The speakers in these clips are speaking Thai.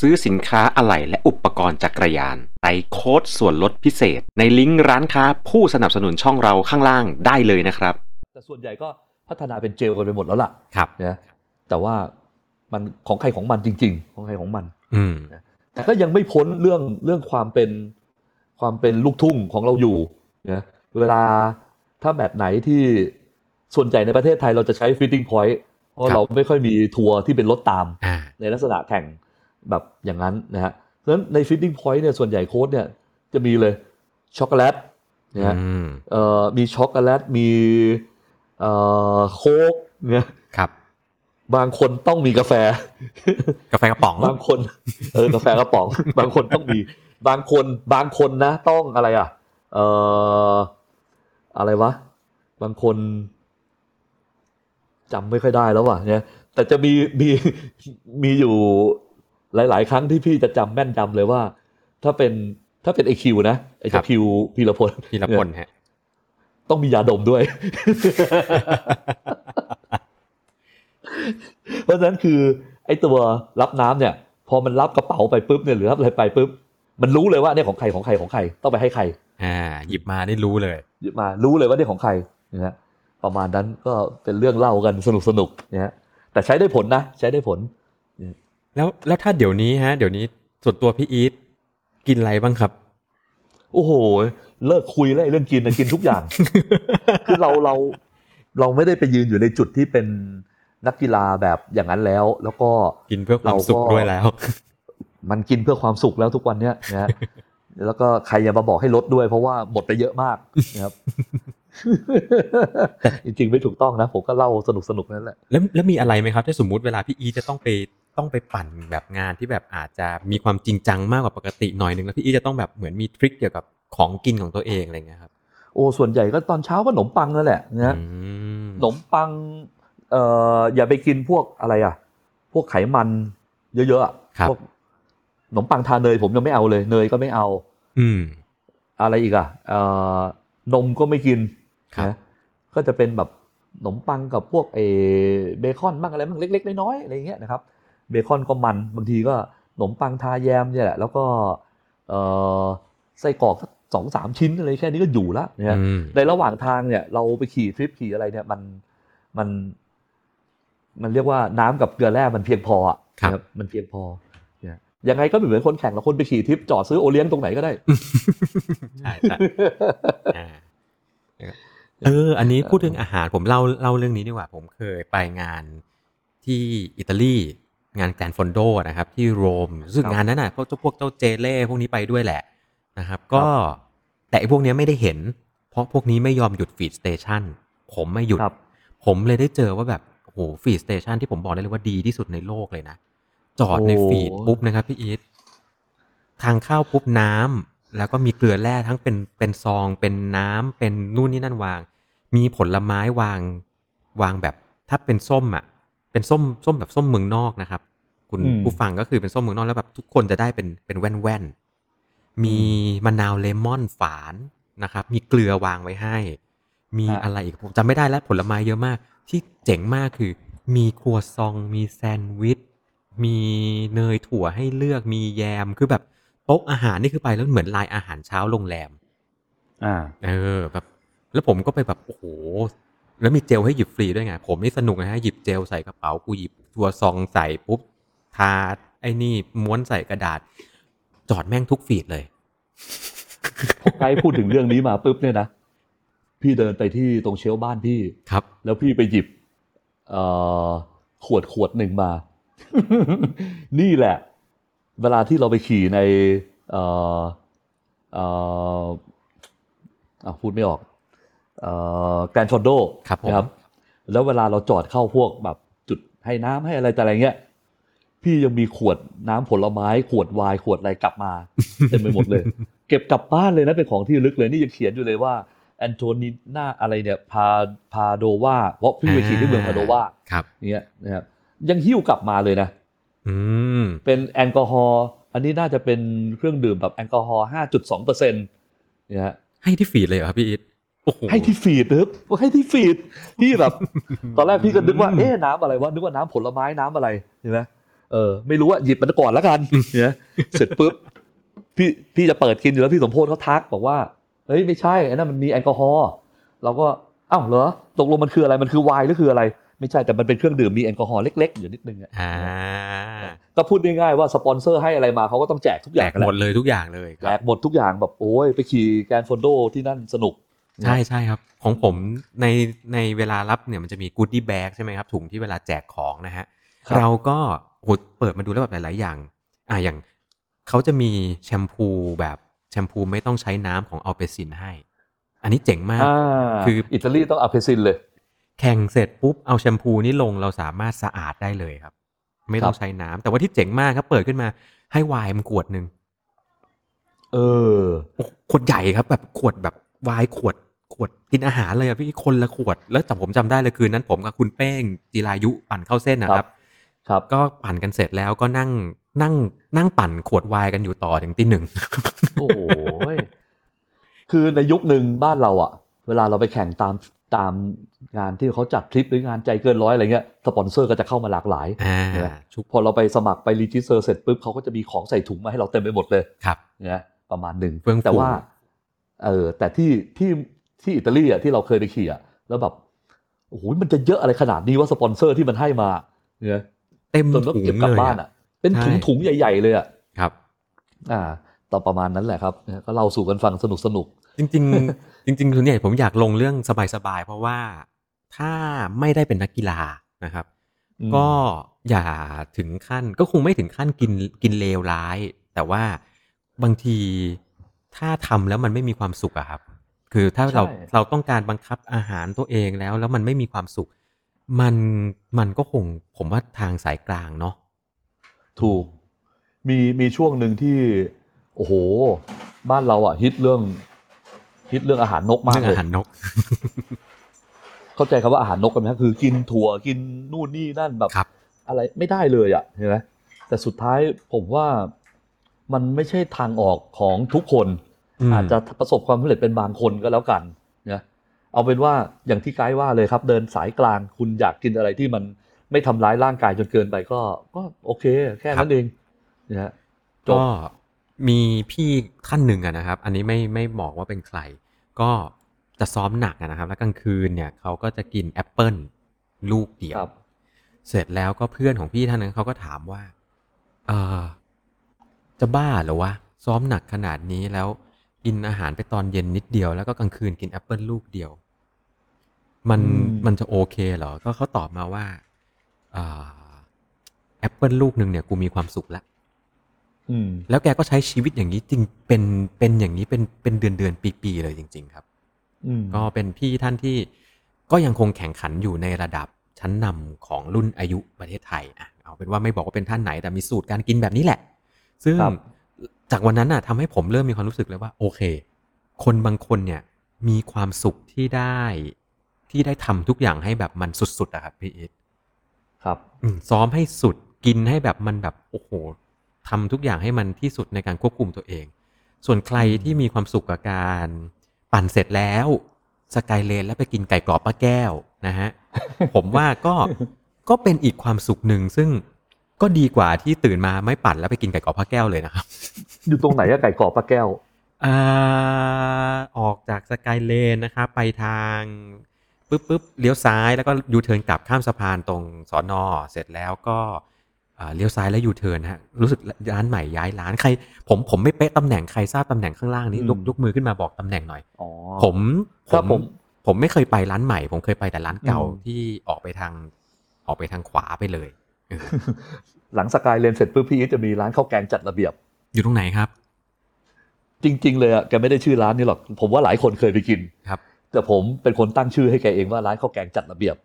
ซื้อสินค้าอะไหล่และอุปกรณ์จักรยานใส่โค้ดส่วนลดพิเศษ ในลิงก์ร้านค้าผู้สนับสนุนช่องเราข้างล่างได้เลยนะครับ แต่ส่วนใหญ่ก็พัฒนาเป็นเจลกันไปหมดแล้วล่ะครับนะแต่ว่ามันของใครของมันจริง ๆ ของใครของมัน อืมแต่ก็ยังไม่พ้นเรื่องเรื่องความเป็นความเป็นลูกทุ่งของเราอยู่นะเวลาถ้าแมตช์ไหนที่ส่วนใหญ่ในประเทศไทยเราจะใช้ fitting point เพราะครับเราไม่ค่อยมีทัวร์ที่เป็นรถตามอ่าในลักษณะแข่ง แบบอย่างนั้นนะฮะเพราะฉะนั้นใน fitting point เนี่ยส่วนใหญ่โค้ดเนี่ยจะมีเลยช็อกโกแลตนะฮะอืมเอ่อมีช็อกโกแลตมีเอ่อโค้กเนี่ยครับบางคนต้องมีกาแฟ กาแฟกระป๋อง บางคน เออกาแฟกระป๋อง บางคนต้องมี บางคนบางคนนะ ต้องอะไรอะ เอ่ออะไรวะ บางคนจำไม่ค่อยได้แล้วว่ะเนี่ยแต่จะมีมีมีอยู่ หลาย ๆ ครั้งที่พี่จะจำแม่นยำเลยว่า ถ้าเป็นถ้าเป็นไอคิวนะไอครัจะบคิวพีรพลพีรพลฮะต้องมียาดมด้วย เพราะฉะนั้นคือไอ้ตัวรับน้ำเนี่ย พอมันรับกระเป๋าไปปุ๊บเนี่ยหรือรับอะไรไปปุ๊บมันรู้เลยว่าเนี่ยของใครของใครของใครต้องไปให้ใคร อ่า หยิบมาได้รู้เลย หยิบมารู้เลยว่าเนี่ยของใครนะฮะประมาณนั้นก็เป็นเรื่องเล่ากันสนุกสนุกๆนะฮะแต่ใช้ได้ผลนะ ใช้ได้ผล แล้วแล้วถ้าเดี๋ยวนี้ฮะ เดี๋ยวนี้ส่วนตัวพี่อีทกินอะไรบ้างครับ โอ้โห เลิกคุยแล้วไอ้เรื่องกินนะกินทุกอย่าง คือเราเราเราไม่ได้ไปยืนอยู่ในจุดที่เป็นนักกีฬาแบบอย่างนั้นแล้ว แล้วก็กินเพื่อความสุขเราก็ด้วยแล้ว มันกินเพื่อความสุขแล้วทุกวันเนี้ยนะฮะแล้วก็ใครอย่ามาบอกให้ลดด้วย เพราะว่าหมดไปเยอะมากนะครับจริงๆไม่ถูกต้องนะ ผมก็เล่าสนุกสนุกๆนั่นแหละแล้วแล้วมีอะไรไหมครับ ถ้าสมมุติเวลาพี่อีทจะต้องไป ต้องไปปั่นแบบงานที่แบบอาจจะมีความจริงจังมากกว่าปกติหน่อยหนึ่งแล้วพี่อีทจะต้องแบบเหมือนมีทริคเกี่ยวกับของกินของตัวเองอะไรเงี้ยครับโอ้ส่วนใหญ่ก็ตอนเช้าก็ขนมปังนั่นแหละนะฮะอืมขนมปังเอ่ออย่าไปกินพวกอะไรอะ พวกไขมันเยอะๆอะครับพวกขนมปังทาเนยผมยังไม่เอาเลยเนยก็ไม่เอา อืม อะไรอีกอะเอ่อนมก็ไม่กินครับนะก็จะเป็นแบบขนมปังกับพวกเออเบคอนบ้างอะไรบ้างเล็ก ๆ น้อยๆอะไรอย่างเงี้ยนะครับ เบคอนก็มัน บางทีก็ขนมปังทาแยมเนี่ยแหละแล้วก็เอ่อไส้กรอกสักสองสามชิ้นอะไรแค่นี้ก็อยู่ละนะฮะอืมในระหว่างทางเนี่ย เราไปขี่ทริปขี่อะไรเนี่ยมันมันมันเรียกว่าน้ำกับเกลือแร่มันเพียงพออะครับนะมันเพียงพอเนี่ยยังไงก็ไม่เหมือนคนแข่งแล้วคนไปขี่ทริปจอดซื้อโอเลี้ยงตรงไหนก็ได้ใช่ใช่อ่าเออ อันนี้พูดถึงอาหารผมเล่าเล่าเรื่องนี้ดีกว่า ผมเคยไปงานที่อิตาลี งานแกรนฟอนโดนะครับที่โรมรู้สึกครับงานนั้นน่ะพวกเจ้าพวกเจ้าเจเล่พวกนี้ไปด้วยแหละนะครับ ก็แต่ไอ้พวกเนี้ยไม่ได้เห็น เพราะพวกนี้ไม่ยอมหยุด feed station ผมไม่หยุดครับผมเลยได้เจอว่าแบบโอ้โห feed station ที่ผมบอกได้เลยว่าดีที่สุดในโลกเลยนะ จอดในโอ้ feed ปุ๊บนะครับพี่อีททางเข้าปุ๊บน้ำแล้วก็มีเกลือแร่ทั้งเป็นเป็นซอง เป็นน้ำเป็นนู่นนี่นั่นวาง มีผลไม้วางวางแบบถ้าเป็นส้มอะ เป็นส้มส้มแบบส้มเมืองนอกนะครับ คุณอืมผู้ฟังก็คือเป็นส้มเมืองนอกแล้วแบบทุกคนจะได้เป็นเป็นแว่นแว่นๆมีมะนาวเลมอนฝานนะครับ มีเกลือวางไว้ให้ มีฮะอะไรอีกผมจำไม่ได้แล้วผลไม้เยอะมาก ที่เจ๋งมากคือ มีครัวซอง มีแซนด์วิชมีเนยถั่วให้เลือกมีแยมคือแบบโต๊ะอาหารนี่คือไปแล้วเหมือนลายอาหารเช้าโรงแรม อ่า เออแบบ แล้วผมก็ไปแบบโอ้โห แล้วมีเจลให้หยิบฟรีด้วยไง ผมนี่สนุกนะฮะหยิบเจลใส่กระเป๋ากูหยิบตัวซองใส่ปุ๊บทาไอ้นี่ม้วนใส่กระดาษ จอดแม่งทุกฟีดเลยพอไกด์พูดถึงเรื่องนี้มาปุ๊บเนี่ยนะพี่เดินไปที่ตรงเชลฟ์บ้านพี่ครับ แล้วพี่ไปหยิบเอ่อขวดขวดหนึ่งมา นี่แหละ เวลาที่เราไปขี่ในเอ่อเอ่ออะพูดไม่ออกเอ่อ แกรนชอนโดครับผมนะครับ แล้วเวลาเราจอดเข้าพวกแบบจุดให้น้ำให้อะไรแต่อะไรเงี้ย พี่ยังมีขวดน้ำผลไม้ขวดไวน์ขวดอะไรกลับมาเต็มไปหมดเลย เก็บกลับบ้านเลยนะเป็นของที่ระลึกเลยนี่ยังเขียนอยู่เลยว่าแอนโทนีน่าอะไรเนี่ยพาพาโดวาเพราะพี่ไปขี่ที่เมืองพาโดวาครับเนี่ยนะครับยังหิ้วกลับมาเลยนะอืมเป็นแอลกอฮอล์อันนี้น่าจะเป็นเครื่องดื่มแบบแอลกอฮอล์ห้าจุดสองเปอร์เซ็นต์เนี่ยฮะให้ที่ feed เลยเหรอครับพี่อีทโอ้โห ให้ที่ feed นะครับให้ที่ feed พี่แบบ ตอนแรกพี่ก็นึกว่าเอ๊ะน้ำอะไรวะนึกว่าน้ำผลไม้น้ำอะไรใช่ไหมเออไม่รู้ว่าหยิบมันก่อนแล้วกันเนี่ยเสร็จปุ๊บพี่พี่จะเปิดกินอยู่แล้วพี่สมโพธเขาทักบอกว่าเฮ้ยไม่ใช่ไอ้นั่นมันมีแอลกอฮอล์เราก็อ้าวเหรอตกลงมันคืออะไรมันคือไวน์หรือคืออะไร ไม่ใช่แต่มันเป็นเครื่องดื่มมีแอลกอฮอล์เล็กๆอยู่นิดนึงอะอ่าก็พูดง่ายๆว่าสปอนเซอร์ให้อะไรมาเขาก็ต้องแจกทุกอย่างแหละแจกหมดเลยทุกอย่างเลยครับแจกหมดทุกอย่างแบบโอ้ยไปขี่ Gran Fondoที่นั่นสนุก ใช่ใช่ครับ ของผมในในเวลารับเนี่ยมันจะมี goody bag ใช่ไหมครับ ถุงที่เวลาแจกของนะฮะครับเราก็โหเปิดมาดูแล้วแบบหลาย ๆ อย่าง อ่าอย่างเขาจะมีแชมพูแบบแชมพูไม่ต้องใช้น้ำของ Alpecin ให้ อันนี้เจ๋งมากอ่าคืออิตาลีต้อง Alpecin เลย แข่งเสร็จปุ๊บเอาแชมพูนี้ลงเราสามารถสะอาดได้เลยครับ ไม่ต้องครับใช้น้ำแต่ว่าที่เจ๋งมากครับ เปิดขึ้นมาให้ไวน์มันขวดหนึ่งเออโอ้ขวดใหญ่ครับ แบบขวดแบบไวน์ขวดข วดกินอาหารเลยอะพี่คนละขวด แล้วจำผมจำได้เลยคืนนั้น ผมกับคุณเป้งจิรายุปั่นเข้าเส้นนะครับ ครับ ก็ปั่นกันเสร็จแล้วก็นั่งนั่งนั่งปั่นขวดไวน์กันอยู่ต่อถึงตีหนึ่งโอ้โหยคือในยุคหนึ่งบ้านเราอะเวลาเราไปแข่งตามตามงานที่เขาจัดทริปหรืองานใจเกินร้อยอะไรเงี้ยสปอนเซอร์ก็จะเข้ามาหลากหลายอ่าใช่ไหมชุกพอเราไปสมัครไป register เสร็จปุ๊บเขาก็จะมีของใส่ถุงมาให้เราเต็มไปหมดเลยครับเนี่ยประมาณหนึ่งเฟื่องฟูแต่ว่าเออแต่ที่ที่ ที่อิตาลีอะที่เราเคยไปขี่อะแล้วแบบโอ้โหมันจะเยอะอะไรขนาดนี้ว่าสปอนเซอร์ที่มันให้มาเนี่ยเต็มจนต้องถุงเก็บกลับเลยบ้านอะอะเป็นใช่ถุงถุงๆใหญ่ ๆ เลยอะครับ อ่าตอนประมาณนั้นแหละครับเนี่ยก็เล่าสู่กันฟังสนุกสนุกจริง ๆ จริงๆส่วนใหญ่ผมอยากลงเรื่องสบายๆเพราะว่าถ้าไม่ได้เป็นนักกีฬานะครับอืมก็อย่าถึงขั้นก็คงไม่ถึงขั้นกินกินเลวร้าย แต่ว่าบางทีถ้าทำแล้วมันไม่มีความสุขอะครับ คือถ้าเราใช่เราต้องการบังคับอาหารตัวเองแล้ว แล้วมันไม่มีความสุข มันมันก็คงผมว่าทางสายกลางเนาะถูกมีมีช่วงหนึ่งที่ โอ้โห บ้านเราอะฮิตเรื่อง ฮิตเรื่องอาหารนกมากเรื่องเลอายหารนก เข้าใจคำว่าอาหารนกกันไหมคือ กินถั่วกินนู่นนี่นั่นแบบครับอะไรไม่ได้เลยอะเห็นไหมแต่สุดท้ายผมว่ามันไม่ใช่ทางออกของทุกคนม อาจจะประสบความสำเร็จเป็นบางคนก็แล้วกันนะเอาเป็นว่าอย่างที่ไกด์ว่าเลยครับ เดินสายกลางคุณอยากกินอะไรที่มันไม่ทำร้ายร่างกายจนเกินไปก็ ก็โอเค แค่นั้นเองนะฮะจบก็มีพี่ท่านหนึ่งอะนะครับ อันนี้ไม่ไม่บอกว่าเป็นใคร ก็จะซ้อมหนักอะนะครับ แล้วกลางคืนเนี่ยเขาก็จะกินแอปเปิลลูกเดียวครับเสร็จแล้วก็เพื่อนของพี่ท่านนั้นเขาก็ถามว่าเออจะบ้าเหรอวะซ้อมหนักขนาดนี้แล้ว กินอาหารไปตอนเย็นนิดเดียว แล้วก็กลางคืนกินแอปเปิลลูกเดียว มันอืมมันจะโอเคเหรอ ก็เขาตอบมาว่าแอปเปิลลูกหนึ่งเนี่ยกูมีความสุขแล้วอืมแล้วแกก็ใช้ชีวิตอย่างนี้จริงเป็นเป็นอย่างนี้เป็นเป็นเดือนเดือนปีปีๆเลยจริง ๆ ครับอืมก็เป็นพี่ท่านที่ก็ยังคงแข่งขันอยู่ในระดับชั้นนำของรุ่นอายุประเทศไทยอะเอาเป็นว่าไม่บอกว่าเป็นท่านไหนแต่มีสูตรการกินแบบนี้แหละ ซึ่งครับ จากวันนั้นน่ะทำให้ผมเริ่มมีความรู้สึกเลยว่า โอเค คนบางคนเนี่ยมีความสุขที่ได้ที่ได้ทำทุกอย่างให้แบบมันสุดๆอะครับพี่อิทครับอืมซ้อมให้สุดกินให้แบบมันแบบโอ้โหทำทุกอย่างให้มันที่สุดในการควบคุมตัวเอง ส่วนใครที่มีความสุขกับการปั่นเสร็จแล้วสกายเลนแล้วไปกินไก่กรอบป้าแก้วนะฮะ ผมว่าก็ก็เป็นอีกความสุขหนึ่งซึ่ง ก็ดีกว่าที่ตื่นมาไม่ปั่นแล้วไปกินไก่กรอบป้าแก้วเลยนะครับ อยู่ตรงไหนอะไก่กรอบปลาแก้วอ่าออกจากสกายเลนนะครับ ไปทางปุ๊บปุ๊บเลี้ยวซ้ายแล้วก็ยูเทิร์นกลับข้ามสะพานตรงสอนอเสร็จแล้วก็อ่าเลี้ยวซ้ายแล้วยูเทิร์นฮะรู้สึกร้านใหม่ย้ายร้านใคร ผมผมไม่เป๊ะตำแหน่งใครทราบตำแหน่งข้างล่างนี้อืมยกยกมือขึ้นมาบอกตำแหน่งหน่อยอ๋อผมครับผมผมไม่เคยไปร้านใหม่ ผมเคยไปแต่ร้านเก่าอืมที่ออกไปทางออกไปทางขวาไปเลยเออ หลังสกายเลนเสร็จปุ๊บพี่อีทจะมีร้านข้าวแกงจัดระเบียบ อยู่ตรงไหนครับ จริง ๆ เลยอะแกไม่ได้ชื่อร้านนี้หรอกผมว่าหลายคนเคยไปกินครับ แต่ผมเป็นคนตั้งชื่อให้แกเองว่าร้านข้าวแกงจัดระเบียบ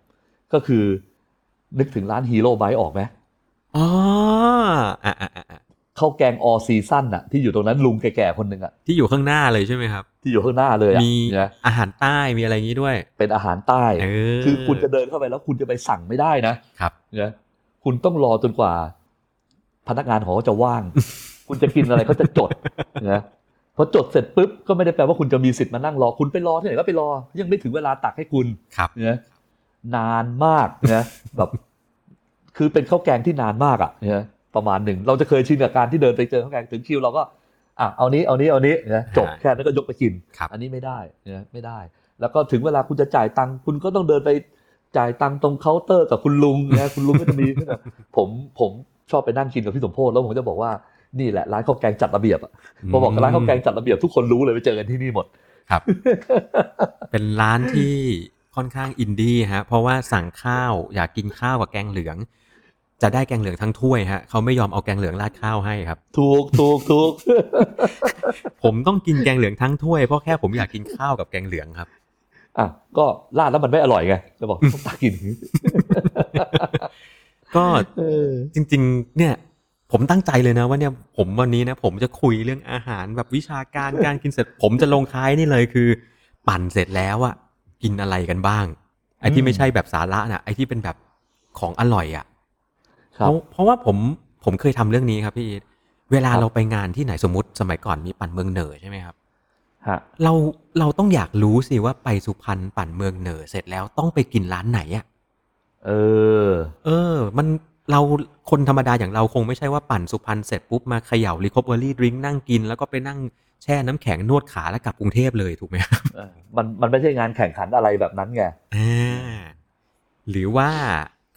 ก็คือนึกถึงร้าน Hero Bike ออกไหมอ๋ออะอะอะอะข้าวแกง All Season อะที่อยู่ตรงนั้นลุงแก่ๆคนหนึ่งอะที่อยู่ข้างหน้าเลยใช่ไหมครับ ที่อยู่ข้างหน้าเลยอะมีนะอาหารใต้มีอะไรอย่างนี้ด้วย เป็นอาหารใต้เออคือคุณจะเดินเข้าไปแล้วคุณจะไปสั่งไม่ได้นะครับนะ คุณต้องรอจนกว่า พนักงานของเขาจะว่าง คุณจะกินอะไรเขาจะจดนะพอจดเสร็จปุ๊บก็ไม่ได้แปลว่าคุณจะมีสิทธิ์มานั่งรอคุณไปรอที่ไหนก็ไปรอ ยังไม่ถึงเวลาตักให้คุณครับนะนานมากนะแบบคือเป็นข้าวแกงที่นานมากอะนะประมาณหนึ่งเราจะเคยชินกับการที่เดินไปเจอข้าวแกงถึงคิวเราก็อะเอานี้เอานี้เอานี้นะจบอ่าแค่นั้นก็ยกไปกินครับอันนี้ไม่ได้นะไม่ได้ แล้วก็ถึงเวลาคุณจะจ่ายตังค์คุณก็ต้องเดินไป จ่ายตังค์ตรงเคาน์เตอร์กับคุณลุงนะคุณลุงก็จะมีผมผมชอบไปนั่งกินกับพี่สมโพธแล้วผมจะบอกว่านี่แหละร้านข้าวแกงจัดระเบียบอะพอบอกร้านข้าวแกงจัดระเบียบทุกคนรู้เลยไปเจอกันที่นี่หมดครับ เป็นร้านที่ค่อนข้างอินดี้ฮะเพราะว่าสั่งข้าวอยากกินข้าวกับแกงเหลือง จะได้แกงเหลืองทั้งถ้วยฮะเขาไม่ยอมเอาแกงเหลืองราดข้าวให้ครับ ถูกถูกถูกผมต้องกินแกงเหลืองทั้งถ้วยเพราะแค่ผมอยากกินข้าวกับแกงเหลืองครับ อะก็ราดแล้วมันไม่อร่อยไงจะบอกต้องตักกิน ก็เออจริง ๆ เนี่ย ผมตั้งใจเลยนะว่าเนี่ยผมวันนี้นะผมจะคุยเรื่องอาหารแบบวิชาการการกินเสร็จ ผมจะลงท้ายนี่เลยคือ ปั่นเสร็จแล้วอะกินอะไรกันบ้างไอ้ที่ไม่ใช่แบบสาระน่ะไอ้ที่เป็นแบบของอร่อยอะคเพรับราะเพราะว่าผมผมเคยทำเรื่องนี้ครับพี่อีทเวลาครับเราไปงานที่ไหนสมมติสมัยก่อนมีปั่นเมืองเหนือใช่ไหมครับฮะ เราเราต้องอยากรู้สิว่าไปสุพรรณปั่นเมืองเหนือเสร็จแล้วต้องไปกินร้านไหนอะเออ เออ มันเราคนธรรมดาอย่างเราคงไม่ใช่ว่าปั่นสุพรรณเสร็จปุ๊บมาเขย่ารีคอเวอรี่ดริงนั่งกิน แล้วก็ไปนั่งแช่น้ำแข็งนวดขาแล้วกลับกรุงเทพเลยถูกไหมครับเออมันมันไม่ใช่งานแข่งขันอะไรแบบนั้นไงอ่าหรือว่า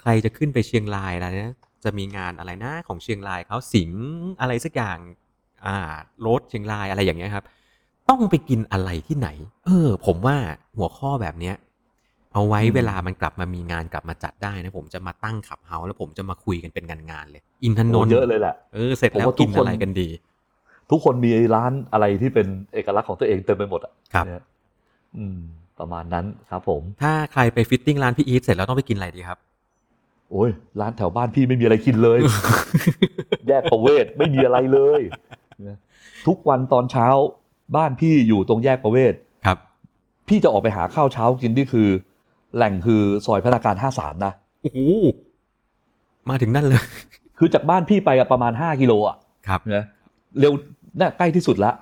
ใครจะขึ้นไปเชียงรายอะไรนะจะมีงานอะไรนะของเชียงรายเขาสิงห์อะไรสักอย่าง อ่ารถเชียงรายอะไรอย่างเงี้ยครับ ต้องไปกินอะไรที่ไหน เออ ผมว่าหัวข้อแบบเนี้ย เอาไว้อืมเวลามันกลับมามีงานกลับมาจัดได้นะ ผมจะมาตั้ง Clubhouse แล้วผมจะมาคุยกันเป็นงานๆเลย อินทนนท์โอ้เยอะเลยแหละเออเสร็จแล้วผมว่าทุกิกนคนอะไรกันดี ทุกคนมีร้านอะไรที่เป็นเอกลักษณ์ของตัวเองเต็มไปหมดอะครับเนี่ยอืม ประมาณนั้นครับผม ถ้าใครไป fitting ร้านพี่อีทเสร็จแล้วต้องไปกินอะไรดีครับโอ้ยร้านแถวบ้านพี่ไม่มีอะไรกินเลย แยกประเวศไม่มีอะไรเลยนะทุกวันตอนเช้า บ้านพี่อยู่ตรงแยกประเวศครับ พี่จะออกไปหาข้าวเช้ากินนี่คือ แหล่งคือซอยพัฒนาการห้าสามนะโอ้โหมาถึงนั่นเลย คือจากบ้านพี่ไปอะประมาณห้ากิโลอะครับนะเร็วน่าใกล้ที่สุดละ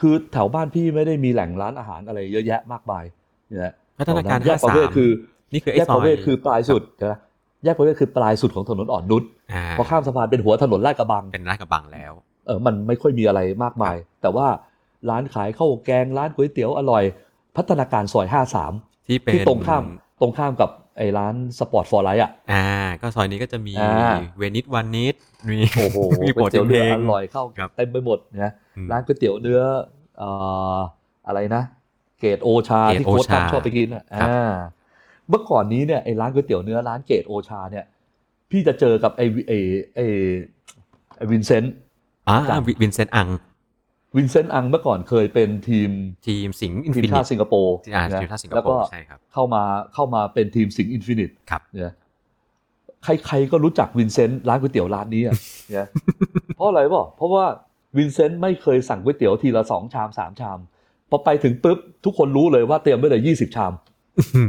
คือแถวบ้านพี่ไม่ได้มีแหล่งร้านอาหารอะไรเยอะแยะมากมายเนี่ยพัฒนาการแยห้ากประสาเวศมคือนี่คือไอ้แยกซอประเวศยคือปลายสุดนะแยกประเวศคือปลายสุดของถนนอ่อนนุชอ่าพอข้ามสะพานเป็นหัวถนนลาดกระบังเป็นร้านกระบังแล้ว เออมันไม่ค่อยมีอะไรมากมาย แต่ว่า ร้านขายข้าวแกงร้านก๋วยเตี๋ยวอร่อย พัฒนาการซอยห้าสามที่เป็นที่ตรงข้ามตรงข้ามกับไอ้ร้านสปอร์ตฟอร์ไลท์อะ อ่า ก็ซอยนี้ก็จะมีอ่าเวนิสวันนิสมีโอ้โหมีก๋วยเตี๋ยวเรือโปรตีนอร่อยเข้าครับเต็มไปหมดนะอืมร้านก๋วยเตี๋ยวเนื้อเอ่ออะไรนะ เกรดโอชาเกรดที่โค้ชโอชาทำชอบไปกินอะครับอ่าเมื่อก่อนนี้เนี่ยไอ้ร้านก๋วยเตี๋ยวเนื้อร้านเกรดโอชาเนี่ย พี่จะเจอกับไอ้ไอ้ไอ้ไอ้ Vincent อ่าจ้ะ Vincent Ang Vincent Ang เมื่อก่อนเคยเป็นทีมทีมสิงห์ Infinite ทีมชาติสิงคโปร์อ่านะทีมชาติสิงคโปร์แล้วก็ใช่ครับเข้ามาเข้ามาเป็นทีมสิงห์ Infinite ครับเนี่ยใครๆก็รู้จัก Vincent ร้านก๋วยเตี๋ยวร้านนี้อะเนี่ยเพราะอะไรเปล่าเพราะว่าวินเซนต์ไม่เคยสั่งก๋วยเตี๋ยวทีละสองชามสามชามพอไปถึงปุ๊บทุกคนรู้เลยว่าเตรียมไว้เลยยี่สิบชามอื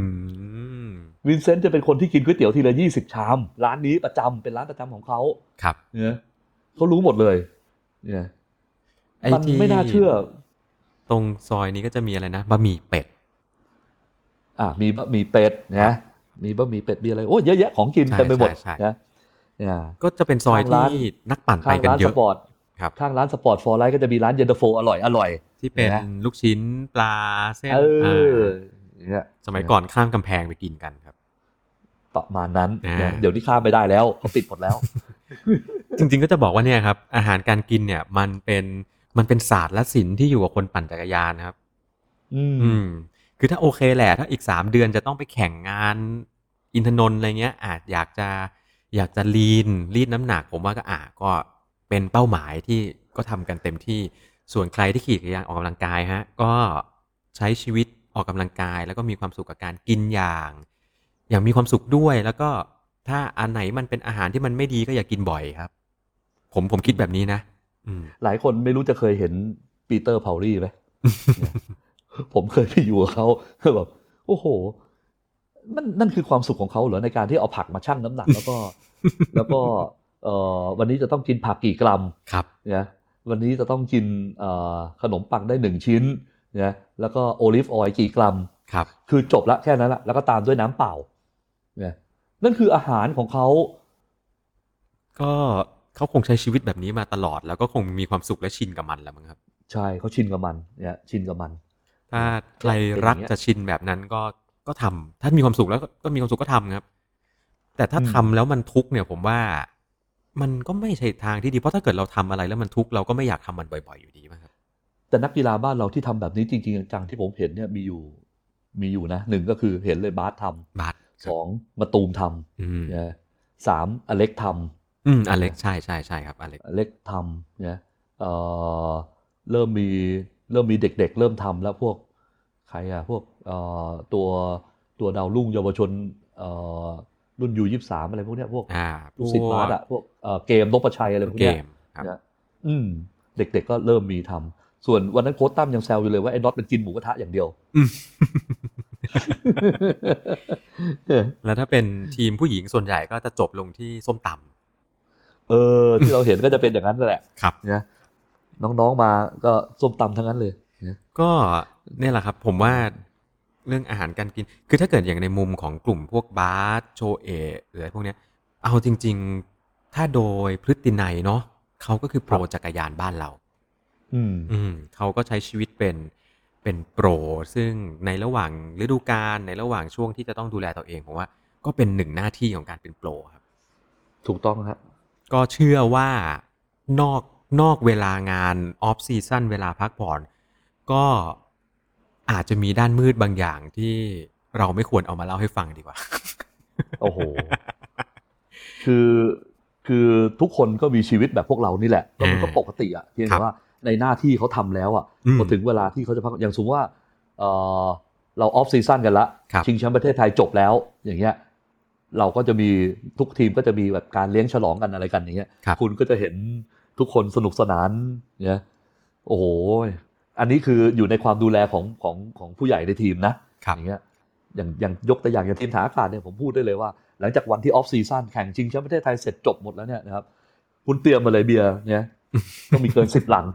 มวินเซนต์จะเป็นคนที่กินก๋วยเตี๋ยวทีละยี่สิบชาม ร้านนี้ประจำเป็นร้านประจำของเขาครับเนี่ยเขารู้หมดเลย เนี่ย ไอ้มันที่ไม่น่าเชื่อ ตรงซอยนี้ก็จะมีอะไรนะบะหมี่เป็ด อะมีบะหมี่เป็ดนะมีบะหมี่เป็ดมีอะไรโอ้เยอะแยะของกินใช่เต็มไปหมดใช่ใช่ นะเนี่ย ก็จะเป็นซอยข้างร้าน ที่นักปั่นไปข้างกันร้านเยสอะ ปอร์ตครับ ข้างร้านสปอร์ตฟอร์ไลท์ก็จะมีร้านเย็นตาโฟอร่อยอร่อย ที่เป็นนะ ลูกชิ้นปลาเส้นเอออ่าเนี่ย สมัยก่อนข้ามกำแพงไปกินกันครับ ประมาณนั้นอ่านะเดี๋ยวนี้ข้ามไม่ได้แล้วเขาปิดหมดแล้ว จริงๆก็จะบอกว่าเนี่ยครับอาหารการกินเนี่ยมันเป็น มันเป็นศาสตร์และศิลป์ที่อยู่กับคนปั่นจักรยานนะครับอืมอืม คือถ้าโอเคแหละ ถ้าอีกสามเดือนจะต้องไปแข่งงานอินทนนท์อะไรเงี้ย อาจอยากจะอยากจะลีนรีดน้ำหนัก ผมว่าก็อ่าก็เป็นเป้าหมายที่ก็ทำกันเต็มที่ ส่วนใครที่ขี่จักรยานออกกำลังกายฮะ ก็ใช้ชีวิตออกกำลังกาย แล้วก็มีความสุขกับการกินอย่าง อย่างมีความสุขด้วย แล้วก็ถ้าอันไหนมันเป็นอาหารที่มันไม่ดีก็อย่ากินบ่อยครับ ผมผมคิดแบบนี้นะอืม หลายคนไม่รู้จะเคยเห็นปีเตอร์พาวลี่ไหมเนี่ยผมเคยไปอยู่กับเขาแบบโอ้โหนั่นนั่นคือความสุขของเขาเหรอในการที่เอาผักมาชั่งน้ำหนัก แล้วก็ แล้วก็เอ่อวันนี้จะต้องกินผักกี่กรัมครับเนี่ยวันนี้จะต้องกินเอ่อขนมปังได้หนึ่งชิ้นเนี่ยแล้วก็ olive oil กี่กรัมครับ คือจบละแค่นั้นละแล้วก็ตามด้วยน้ำเปล่าเนี่ยนั่นคืออาหารของเขาก็ เขาคงใช้ชีวิตแบบนี้มาตลอด แล้วก็คงมีความสุขและชินกับมันแหละมั้งครับ ใช่เขาชินกับมันเนี่ยชินกับมัน ถ้าใครรักจะชินแบบนั้นก็ก็ทำถ้ามีความสุขแล้วก็ก็มีความสุขก็ทำครับ แต่ถ้าอืมทำแล้วมันทุกข์เนี่ยผมว่ามันก็ไม่ใช่ทางที่ดีเพราะถ้าเกิดเราทำอะไรแล้วมันทุกข์เราก็ไม่อยากทำมันบ่อย ๆ อยู่ดีมั้งครับแต่นักกีฬาบ้านเราที่ทำแบบนี้จริงๆจังๆที่ผมเห็นเนี่ยมีอยู่มีอยู่นะหนึ่งก็คือเห็นเลยบาสทำบาสสองมาตูมทอืมำเนี่ยสามอเล็กทำ อืมอเล็กใช่ใช่ใช่ครับอเล็กอเล็กทำเนี่ยเอ่อเริ่มมีเริ่มมีเด็ก ๆ เริ่มทำแล้วพวกใครอะพวกเอ่อตัวตัวดาวรุ่งเยาวชนเอ่อรุ่นยูยี่สามอะไรพวกเนี้ยพวกอ่าลูกศิษย์บาสอะพวกเอ่อเกมนพชัยอะไรพวกเกเนี้ยมครับนะอืมเด็กๆก็เริ่มมีทำส่วนวันนั้นโค้ชตั้มยังแซวอยู่เลยว่าไอ้น็อตเป็นกินหมูกระทะอย่างเดียวอืมแล้วถ้าเป็นทีมผู้หญิงส่วนใหญ่ก็จะจบลงที่ส้มต เออ ที่เราเห็นก็จะเป็นอย่างนั้นแหละำครับนะน้องๆมาก็ส้มตำทั้งนั้นเลยนะก็เนี่ยแหละครับ ผมว่าเรื่องอาหารการกิน คือถ้าเกิดอย่างในมุมของกลุ่มพวกบาสโชเอะหรืออะไรพวกเนี้ย เอาจริง ๆ ถ้าโดยพฤตินัยเนาะเขาก็คือโปรจักรยานบ้านเรา อืม อืมเขาก็ใช้ชีวิตเป็นเป็นโปร ซึ่งในระหว่างฤดูกาลในระหว่างช่วงที่จะต้องดูแลตัวเองผมว่า ก็เป็นหนึ่งหน้าที่ของการเป็นโปรครับ ถูกต้องครับ ก็เชื่อว่านอกนอกเวลางานออฟซีซั o นเวลาพักผ่อน ก็อาจจะมีด้านมืดบางอย่างที่เราไม่ควรเอามาเล่าให้ฟังดีกว่า โอ้โห คือคือทุกคนก็มีชีวิตแบบพวกเรานี่แหละแล้วมันก็อ่าปกติอะครับเพียงครัแต่ว่าในหน้าที่เขาทำแล้วอะอืมพอถึงเวลาที่เขาจะพักอย่างสมมติว่าเออเรา off season กันละครับชิงแชมป์ประเทศไทยจบแล้วอย่างเงี้ย เราก็จะมีทุกทีมก็จะมีแบบการเลี้ยงฉลองกันอะไรกันอย่างเงี้ยครับคุณก็จะเห็นทุกคนสนุกสนานเนี่ยโอ้โหอันนี้คืออยู่ในความดูแลของของของผู้ใหญ่ในทีมนะครับอย่างเงี้ยอย่างอย่างยกตัวอย่างอย่างทีมฐานอากาศเนี่ยผมพูดได้เลยว่า หลังจากวันที่ off season แข่งชิงแชมป์ประเทศไทยเสร็จจบหมดแล้วเนี่ยนะครับคุณเตรียมมาเลยเบียร์เนี่ยต้องมีเกินสิบลัง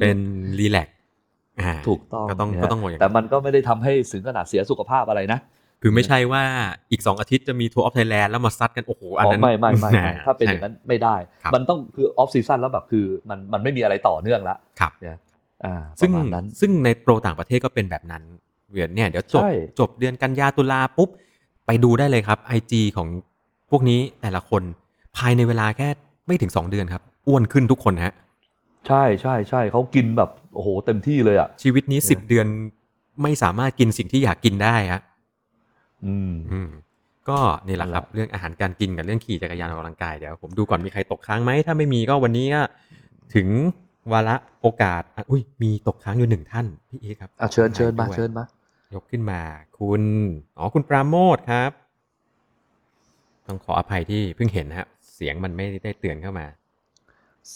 เป็น relax อ่า ถูกต้องก็ต้องเนี่ยก็ต้องบอกอย่างแต่นั้นมันก็ไม่ได้ทำให้ถึงขนาดเสียสุขภาพอะไรนะคือไม่ใช่ว่าอีกสองอาทิตย์จะมี Tour of Thailand แล้วมาซัดกันโอ้โหอันอ๋อนั้นไม่ไม่ไม่ไม่อ่าถ้าเป็นอย่างนั้นไม่ได้ครับมันต้องคือ off season แล้วแบบคือมันมันไม่มีอะไรต่อเนื่องละครับเนี่ยอ่าปซึ่งระมาณนั้นซึ่งในโปรต่างประเทศก็เป็นแบบนั้นเวียนเนี่ยเดี๋ยวจบใช่จบเดือนกันยาตุลาปุ๊บ ไปดูได้เลยครับ IG ของพวกนี้แต่ละคนภายในเวลาแค่ไม่ถึง 2 เดือนครับ อ้วนขึ้นทุกคนฮะใช่ใช่ใช่เขากินแบบ โอ้โหเต็มที่เลยอะ ชีวิตนี้เนี่ย10เดือนไม่สามารถกินสิ่งที่อยากกินได้ฮะอืมอืมก็นี่แหละครับนั่นแหละเรื่องอาหารการกินกับเรื่องขี่จักรยานออกกำลังกายเดี๋ยวผมดูก่อนมีใครตกค้างไหมถ้าไม่มีก็วันนี้ก็ถึงวาระโอกาสอะอุ้ยมีตกค้างอยู่หนึ่งท่านพี่เอครับอะเชิญเชิญมาด้วยเชิญมายกขึ้นมา คุณอ๋อคุณปราโมทครับ ต้องขออภัยที่เพิ่งเห็นนะฮะเสียงมันไม่ได้เตือนเข้ามา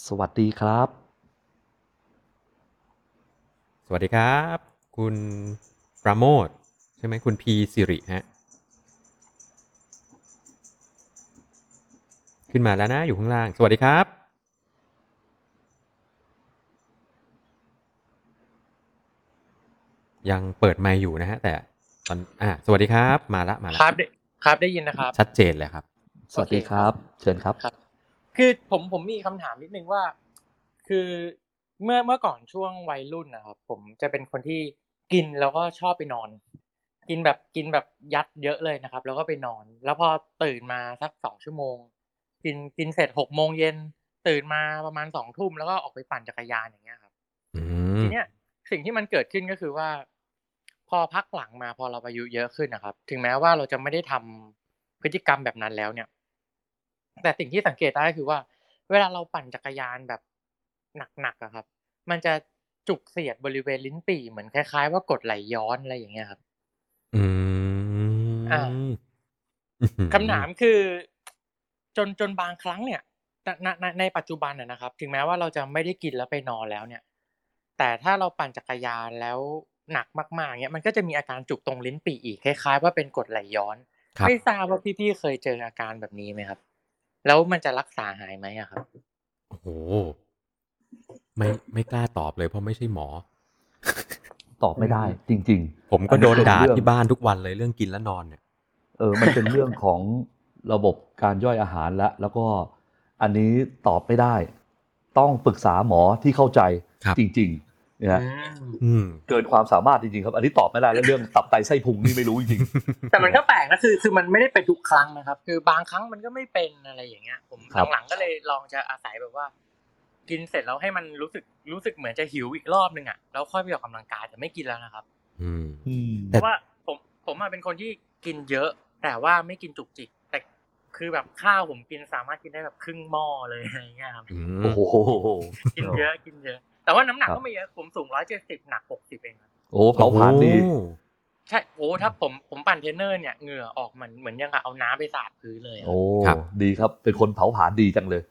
สวัสดีครับ สวัสดีครับ คุณปราโมทใช่ไหมคุณพีสิริฮะขึ้นมาแล้วนะอยู่ข้างล่าง สวัสดีครับ ยังเปิดไมค์อยู่นะฮะ แต่ตอนอ่าสวัสดีครับ มาละมาละครับได้ครับได้ยินนะครับ ชัดเจนเลยครับ สวัสดีครับ เชิญครับครับคือผมผมมีคำถามนิดนึงว่า คือ เมื่อเมื่อก่อนช่วงวัยรุ่นนะครับ ผมจะเป็นคนที่กินแล้วก็ชอบไปนอน กินแบบกินแบบยัดเยอะเลยนะครับ แล้วก็ไปนอน แล้วพอตื่นมาสักสองชั่วโมง กินกินเสร็จหกโมงเย็นตื่นมาประมาณสองทุ่มแล้วก็ออกไปปั่นจักรยานอย่างเงี้ยครับอืทีมเนี้ยสิ่งที่มันเกิดขึ้นก็คือว่า พอพักหลังมาพอเราอายุเยอะขึ้นนะครับ ถึงแม้ว่าเราจะไม่ได้ทำพฤติกรรมแบบนั้นแล้วเนี่ย แต่สิ่งที่สังเกตได้ก็คือว่า เวลาเราปั่นจักรยานแบบ หนักๆอะครับ มันจะจุกเสียดบริเวณลิ้นปี่เหมือนคล้ายๆ ว่ากดไหลย้อนอะไรอย่างเงี้ยครับ อืมอ่าอื้อหือคำถามคือ จนจนบางครั้งเนี่ยณณณในปัจจุบันนะนะครับ ถึงแม้ว่าเราจะไม่ได้กินแล้วไปนอนแล้วเนี่ย แต่ถ้าเราปั่นจักรยานแล้วหนักมากๆเนี่ยมันก็จะมีอาการจุกตรงลิ้นปี่อีกคล้ายๆ ว่าเป็นกรดไหลย้อนครับไม่ทราบว่าพี่ๆเคยเจออาการแบบนี้ไหมครับ แล้วมันจะรักษาหายไหมอะครับโอ้โห ไม่ไม่กล้าตอบเลยเพราะไม่ใช่หมอ ตอบไม่ได้ จริงผมก็โดนด่าอันนี้เป็นเรื่องที่บ้านทุกวันเลยเรื่องกินและนอนเนี่ยๆเออ มันเป็นเรื่องของระบบการย่อยอาหารแล้วแล้วก็อันนี้ตอบไม่ได้ ต้องปรึกษาหมอที่เข้าใจครับจริงๆนะฮะอืมอืมเกินความสามารถจริงๆครับ อันนี้ตอบไม่ได้แล้วเรื่องตับไตไส้พุงนี่ไม่รู้จริงแต่มันก็แปลกนะคือ คือมันไม่ได้เป็นทุกครั้งนะครับ คือบางครั้งมันก็ไม่เป็นอะไรอย่างเงี้ย ผมครับหลังๆก็เลยลองจะอาศัยแบบว่า กินเสร็จแล้วให้มันรู้สึกรู้สึกเหมือนจะหิวอีกรอบนึงอะแล้วค่อยไปออกกำลังกายแต่ไม่กินแล้วนะครับ อืมๆอืมเพราะว่าผมผมอะเป็นคนที่กินเยอะ แต่ว่าไม่กินจุกจิกแต่คือแบบข้าวผมกินสามารถกินได้แบบครึ่งหม้อเลยอะไรเงี้ยครับอืมโอ้โหกินเยอะกินเยอะ แต่ว่าน้ำหนักครับก็ไม่เยอะผมสูงร้อยเจ็ดสิบหนักหกสิบเองครับโอ้เผาผลาญดีโอ้ใช่โอ้ถ้าผมผมปั่นเทรนเนอร์เนี่ยเหงื่อออกเหมือนเหมือนยังกับเอาน้ำไปสาดพื้นเลยอะโอ้ดีครับ เป็นคนเผาผลาญดีจังเลย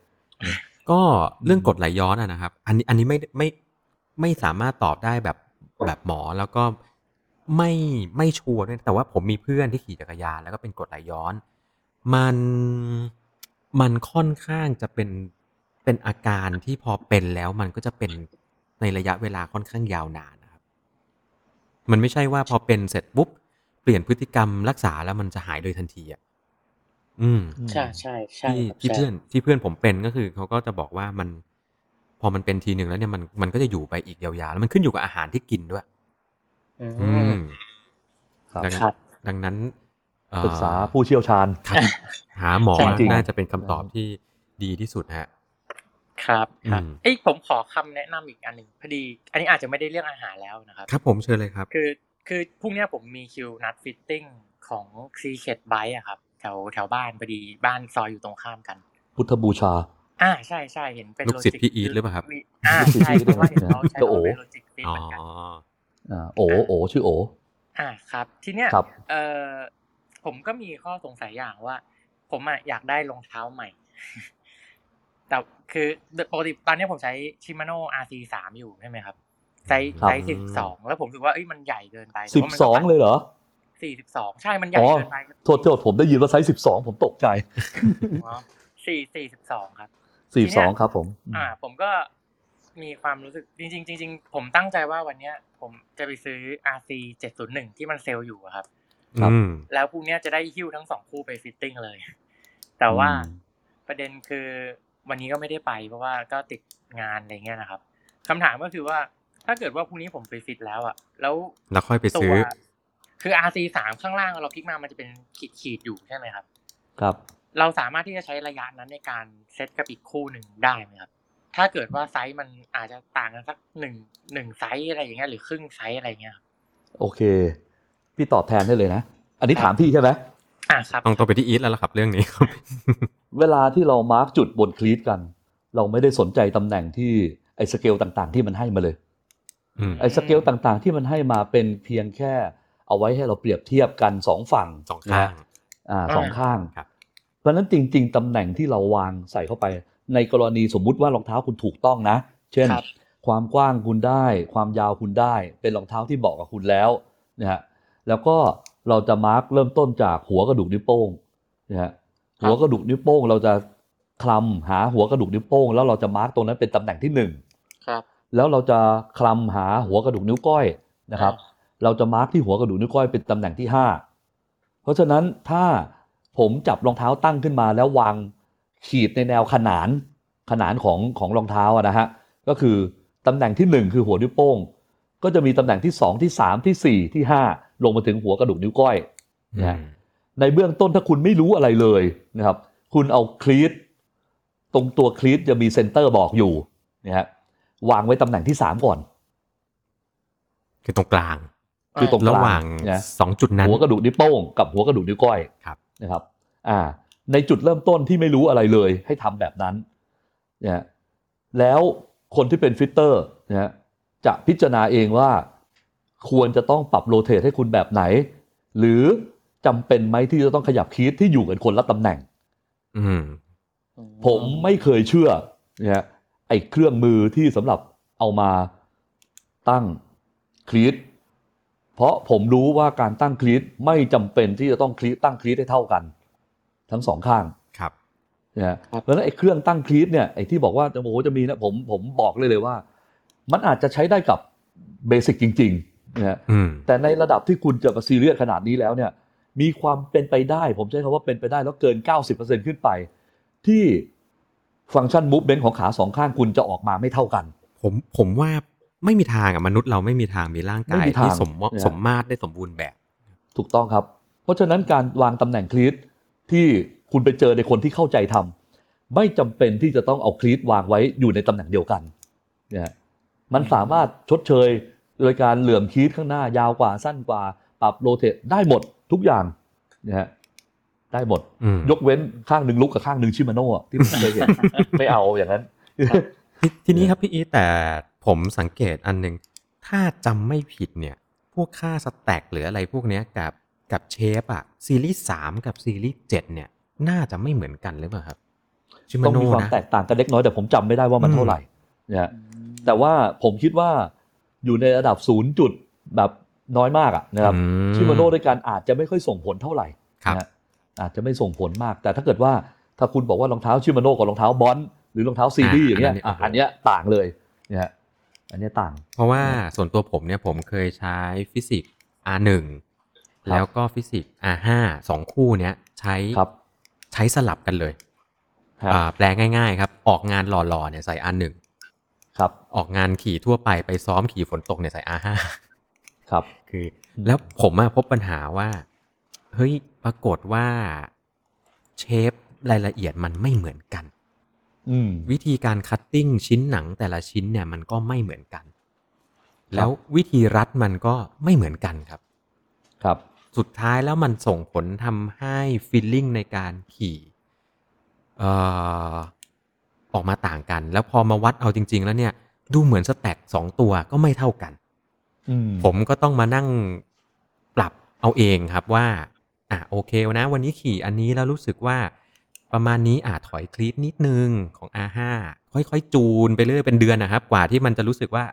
ก็เรื่องกดไหลย้อนอะนะครับ อันนี้อันนี้ไม่ไม่ไม่สามารถตอบได้แบบแบบหมอแล้วก็ไม่ไม่ชัวร์ด้วยแต่ว่าผมมีเพื่อนที่ขี่จักรยานแล้วก็เป็นกดไหลย้อน มันมันค่อนข้างจะเป็นเป็นอาการที่พอเป็นแล้วมันก็จะเป็นในระยะเวลาค่อนข้างยาวนานนะครับ มันไม่ใช่ว่าพอเป็นเสร็จปุ๊บเปลี่ยนพฤติกรรมรักษาแล้วมันจะหายโดยทันทีอะ อืมใช่ใช่ใช่ที่ครับที่ใช่เพื่อนที่เพื่อนผมเป็นก็คือเขาก็จะบอกว่ามันพอมันเป็นทีหนึ่งแล้วเนี่ยมันมันก็จะอยู่ไปอีกยาวๆแล้วมันขึ้นอยู่กับอาหารที่กินด้วย อือืมมครับดังครับดังนั้นเอ่อปรึกษาผู้เชี่ยวชาญครับหาหมอใช่จริงน่าจะเป็นคำตอบที่ดีที่สุดฮะ ครับครับอืมเอ้ยผมขอคำแนะนำอีกอันหนึ่งพอดี อันนี้อาจจะไม่ได้เรื่องอาหารแล้วนะครับ ครับผมเชิญเลยครับ คือคือพรุ่งเนี้ยผมมีคิวนัดฟิตติ้งของซีเคดไบอะครับแถ วแถวบ้านพอดีบ้านซอยอยู่ตรงข้ามกัน พุทธบูชา อ่าใช่ใช่เห็นเป็นลูกศิษย์ Logic พี่อีทหรือเปล่าครับมีอ่าลูกศิษย์ใช่พี่อีทเพราะว่าเห็นเขาใช้ก็โอว่าเป็นโลจิกฟิตอ๋อเหมือนกันอ่าโอโอชื่อโออ่าครับ ทีเนี้ยครับเออผมก็มีข้อสงสัยอย่างว่า ผมอะอยากได้รองเท้าใหม่ แต่คือปกติตอนเนี้ยผมใช้ Shimano RC สามอยู่ใช่ไหมครับไซส์ครับไซส์สิบสองแล้วผมรู้สึกว่าเอ้ยมันใหญ่เกินไปสิบสองเลยเหรอ สี่สิบสองใช่มันใหญ่อ๋อเกินไปโทษโทษผมได้ยินว่าไซส์สิบสองผมตกใจสี่สี่สิบสองครับสี่สองทีเนี้สอยครับผม อ่า ผมก็มีความรู้สึกจริงๆจริงๆผมตั้งใจว่าวันเนี้ย ผมจะไปซื้อ RC 701ที่มันเซลล์อยู่อะครับอืมแล้วพรุ่งเนี้ยจะได้หิ้วทั้งสองคู่ไป fitting เลย แต่ว่าประเด็นคือวันนี้ก็ไม่ได้ไป เพราะว่าก็ติดงานอะไรเงี้ยนะครับคำถามก็คือว่าถ้าเกิดว่าพรุ่งนี้ผมไปฟิตแล้วอะ แล้วแล้วค่อยไปซื้อตัว คือ RC สามข้างล่างเรา cleat มามันจะเป็นขีดขีดๆอยู่ใช่ไหมครับ ครับ เราสามารถที่จะใช้ระยะนั้นในการเซตกับอีกคู่หนึ่งได้ไหมครับ ถ้าเกิดว่าไซส์มันอาจจะต่างกันสักหนึ่งหนึ่งไซส์อะไรอย่างเงี้ยหรือครึ่งไซส์อะไรเงี้ยครับโอเค พี่ตอบแทนได้เลยนะ อันนี้ถามพี่ใช่ไหมอ่าครับต้องต้องไปที่อีทแล้วล่ะครับ เรื่องนี้ครับเวลาที่เรามาร์กจุดบนคลีตกัน เราไม่ได้สนใจตำแหน่งที่ไอ้สเกลต่างๆ ที่มันให้มาเลยอืมไอ้สเกลต่างๆ ที่มันให้มาเป็นเพียงแค่ เอาไว้ให้เราเปรียบเทียบกันสองฝั่งสองข้างนะอ่าสองข้างครับเพราะฉะนั้นจริง ๆตำแหน่งที่เราวางใส่เข้าไป ในกรณีสมมุติว่ารองเท้าคุณถูกต้องนะ เช่นครับความกว้างคุณได้ ความยาวคุณได้ เป็นรองเท้าที่เหมาะกับคุณแล้วนะฮะแล้วก็เราจะมาร์กเริ่มต้นจากหัวกระดูกนิ้วโป้งนะฮะหัวกระดูกนิ้วโป้ง เราจะคลำหาหัวกระดูกนิ้วโป้ง แล้วเราจะมาร์กตรงนั้นเป็นตำแหน่งที่หนึ่งครับแล้วเราจะคลำหาหัวกระดูกนิ้วก้อยนะครับอ่ เราจะมาร์กที่หัวกระดูกนิ้วก้อยเป็นตำแหน่งที่ห้าเพราะฉะนั้นถ้าผมจับรองเท้าตั้งขึ้นมา แล้ววางขีดในแนวขนานขนานของของรองเท้าอะนะฮะก็คือตำแหน่งที่หนึ่งคือหัวนิ้วโป้ง ก็จะมีตำแหน่งที่สองที่สามที่สี่ที่ห้าลงมาถึงหัวกระดูกนิ้วก้อยอืมนะฮะในเบื้องต้นถ้าคุณไม่รู้อะไรเลยนะครับคุณเอา cleat ตรงตัว cleat จะมี center บอกอยู่นะฮะวางไว้ตำแหน่งที่สามก่อน คือตรงกลาง คือตรงระหว่างนะสองจุดนั้นหัวกระดูกนิ้วโป้งกับหัวกระดูกนิ้วก้อยครับนะครับ อ่า ในจุดเริ่มต้นที่ไม่รู้อะไรเลย ให้ทำแบบนั้นนะแล้วคนที่เป็นฟิตเตอร์นะจะพิจารณาเองว่า ควรจะต้องปรับโรเตทให้คุณแบบไหน หรือจำเป็นไหมที่จะต้องขยับคีทที่อยู่กันคนละตำแหน่ง อืมผมไม่เคยเชื่อนะฮะไอ้เครื่องมือที่สำหรับเอามาตั้งคลีต เพราะผมรู้ว่าการตั้งคลีตไม่จำเป็นที่จะต้องคลีตตั้งคลีตให้เท่ากัน ทั้งสองข้างครับนะฮะเพราะฉะนั้นไอ้เครื่องตั้งคลีตเนี่ยไอ้ที่บอกว่าจะโอ้โหจะมีนะผมผมบอกเลยเลยว่า มันอาจจะใช้ได้กับเบสิกจริงๆนะฮะอืมแต่ในระดับที่คุณจะมาซีเรียสขนาดนี้แล้วเนี่ย มีความเป็นไปได้ ผมใช้คำว่าเป็นไปได้แล้วเกิน 90%ขึ้นไป ที่ฟังก์ชันมูฟเ m น n ของขาสองข้างคุณจะออกมาไม่เท่ากัน ผมผมว่า ไม่มีทางอะมนุษย์เราไม่มีทางมีร่างกายไม่มีทางที่สมมเนี่ยสมมาตรได้สมบูรณ์แบบ ถูกต้องครับ เพราะฉะนั้นการวางตำแหน่งคลีตที่คุณไปเจอในคนที่เข้าใจทำไม่จำเป็นที่จะต้องเอาคลีตวางไว้อยู่ในตำแหน่งเดียวกันเนี่ยมันสามารถชดเชยโดยการเหลื่อมคลีตข้างหน้ายาวกว่าสั้นกว่า ปรับโรเตทได้หมดทุกอย่างเนี่ยฮะได้หมดอืมยกเว้นข้างหนึ่งลุกกับข้างหนึ่งชิมาโน่อะที่ผมเคยเห็นไม่เอาอย่างนั้น ทีทีนี้ครับพี่อีทแต่ ผมสังเกตอันหนึ่งถ้าจำไม่ผิดเนี่ย พวกค่าสแต็กหรืออะไรพวกเนี้ยกับกับเชฟอะซีรีส์สามกับซีรีส์เจ็ดเนี่ย น่าจะไม่เหมือนกันหรือเปล่าครับชิมาต้องโน่มีความนะแตกต่างกันเล็กน้อยแต่ผมจำไม่ได้ว่ามันอืมเท่าไหร่นะฮะแต่ว่าผมคิดว่าอยู่ในระดับศูนย์จุดแบบน้อยมากอะนะครับอืชิมาโน่ด้วยกันอาจจะไม่ค่อยส่งผลเท่าไหร่ครับนะฮะอาจจะไม่ส่งผลมาก แต่ถ้าเกิดว่าถ้าคุณบอกว่ารองเท้า Shimano กับรองเท้าบอลหรือรองเท้าซีรีส์อย่างเงี้ยอะอันเนี้ยต่างเลยเนี่ยฮะ อันเนี้ยต่าง เพราะว่าส่วนตัวผมเนี่ยผมเคยใช้ Fizik R1 แล้วก็ Fizik R5 สองคู่เนี้ยใช้ครับใช้สลับกันเลยครับอ่าแปลง่าย ๆ ครับ ออกงานหล่อๆเนี่ยใส่ R1 ครับ ออกงานขี่ทั่วไปไปซ้อมขี่ฝนตกเนี่ยใส่ R5 ครับ คืออืมแล้วผมอะพบปัญหาว่า เฮ้ย ปรากฏว่า shape รายละเอียดมันไม่เหมือนกันอืม วิธีการ cutting ชิ้นหนังแต่ละชิ้นเนี่ยมันก็ไม่เหมือนกัน แล้ววิธีรัดมันก็ไม่เหมือนกันครับ ครับ สุดท้ายแล้วมันส่งผลทำให้ feeling ในการขี่เอ่อออกมาต่างกัน แล้วพอมาวัดเอาจริง ๆ แล้วเนี่ย ดูเหมือน stack สองตัวก็ไม่เท่ากันอืมผมก็ต้องมานั่งปรับเอาเองครับว่า อะโอเคนะ วันนี้ขี่อันนี้แล้วรู้สึกว่า ประมาณนี้อาจถอย cleat นิดนึงของ R5 ค่อยๆ จูนไปเรื่อยเป็นเดือนนะครับ กว่าที่มันจะรู้สึกว่า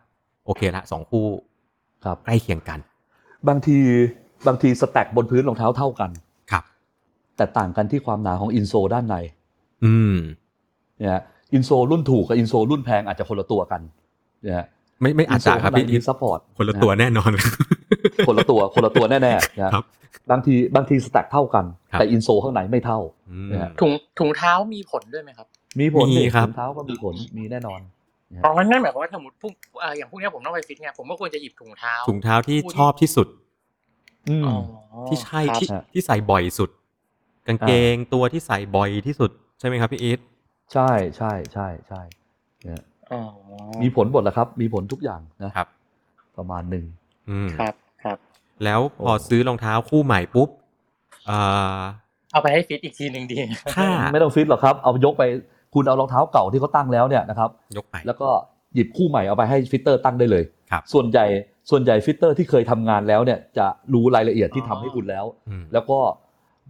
โอเคละสองคู่ครับใกล้เคียงกัน บางทีบางที stack บนพื้นรองเท้าเท่ากันครับ แต่ต่างกันที่ความหนาของ insole ด้านใน อืมเนี่ย insole รุ่นถูกกับ insole รุ่นแพงอาจจะคนละตัวกันเนี่ย ไม่ไม่อาจจะครับพี่มี support คนละตัวแน่นอน คนละตัวคนละตัวแน่ๆนะครับบางทีบางที stack เท่ากันครับแต่ insole ข้างในไม่เท่าอืมเนี่ยถุงถุงเท้ามีผลด้วยไหมครับ มีผลมีดิครับรองเท้าก็มีผลมีแน่นอนอ๋อนั่นหมายความว่าสมมติพวกอ่าอย่างพวกเนี้ยผมต้องไปฟิตเนี่ยผมก็ควรจะหยิบถุงเท้าถุงเท้าที่ชอบที่สุดอืมอ๋อที่ใช่ครับที่ฮะที่ใส่บ่อยสุด กางเกงตัวที่ใส่บ่อยที่สุดใช่ไหมครับพี่อีทใช่ใช่ใช่ใช่เนี่ยอ๋อ มีผลหมดแหละครับ มีผลทุกอย่างนะครับ ประมาณหนึ่งอืมครับครับ แล้วพอโอ้ซื้อรองเท้าคู่ใหม่ปุ๊บเอ่อเอาไปให้ฟิตอีกทีหนึ่งดีถ้าไม่ต้องฟิตหรอกครับ เอายกไปคุณเอารองเท้าเก่าที่เขาตั้งแล้วเนี่ยนะครับ ยกไปแล้วก็หยิบคู่ใหม่เอาไปให้ fitter ตั้งได้เลยครับส่วนใหญ่ส่วนใหญ่ fitter ที่เคยทำงานแล้วเนี่ยจะรู้รายละเอียดที่ทำให้คุณแล้วอืมแล้วก็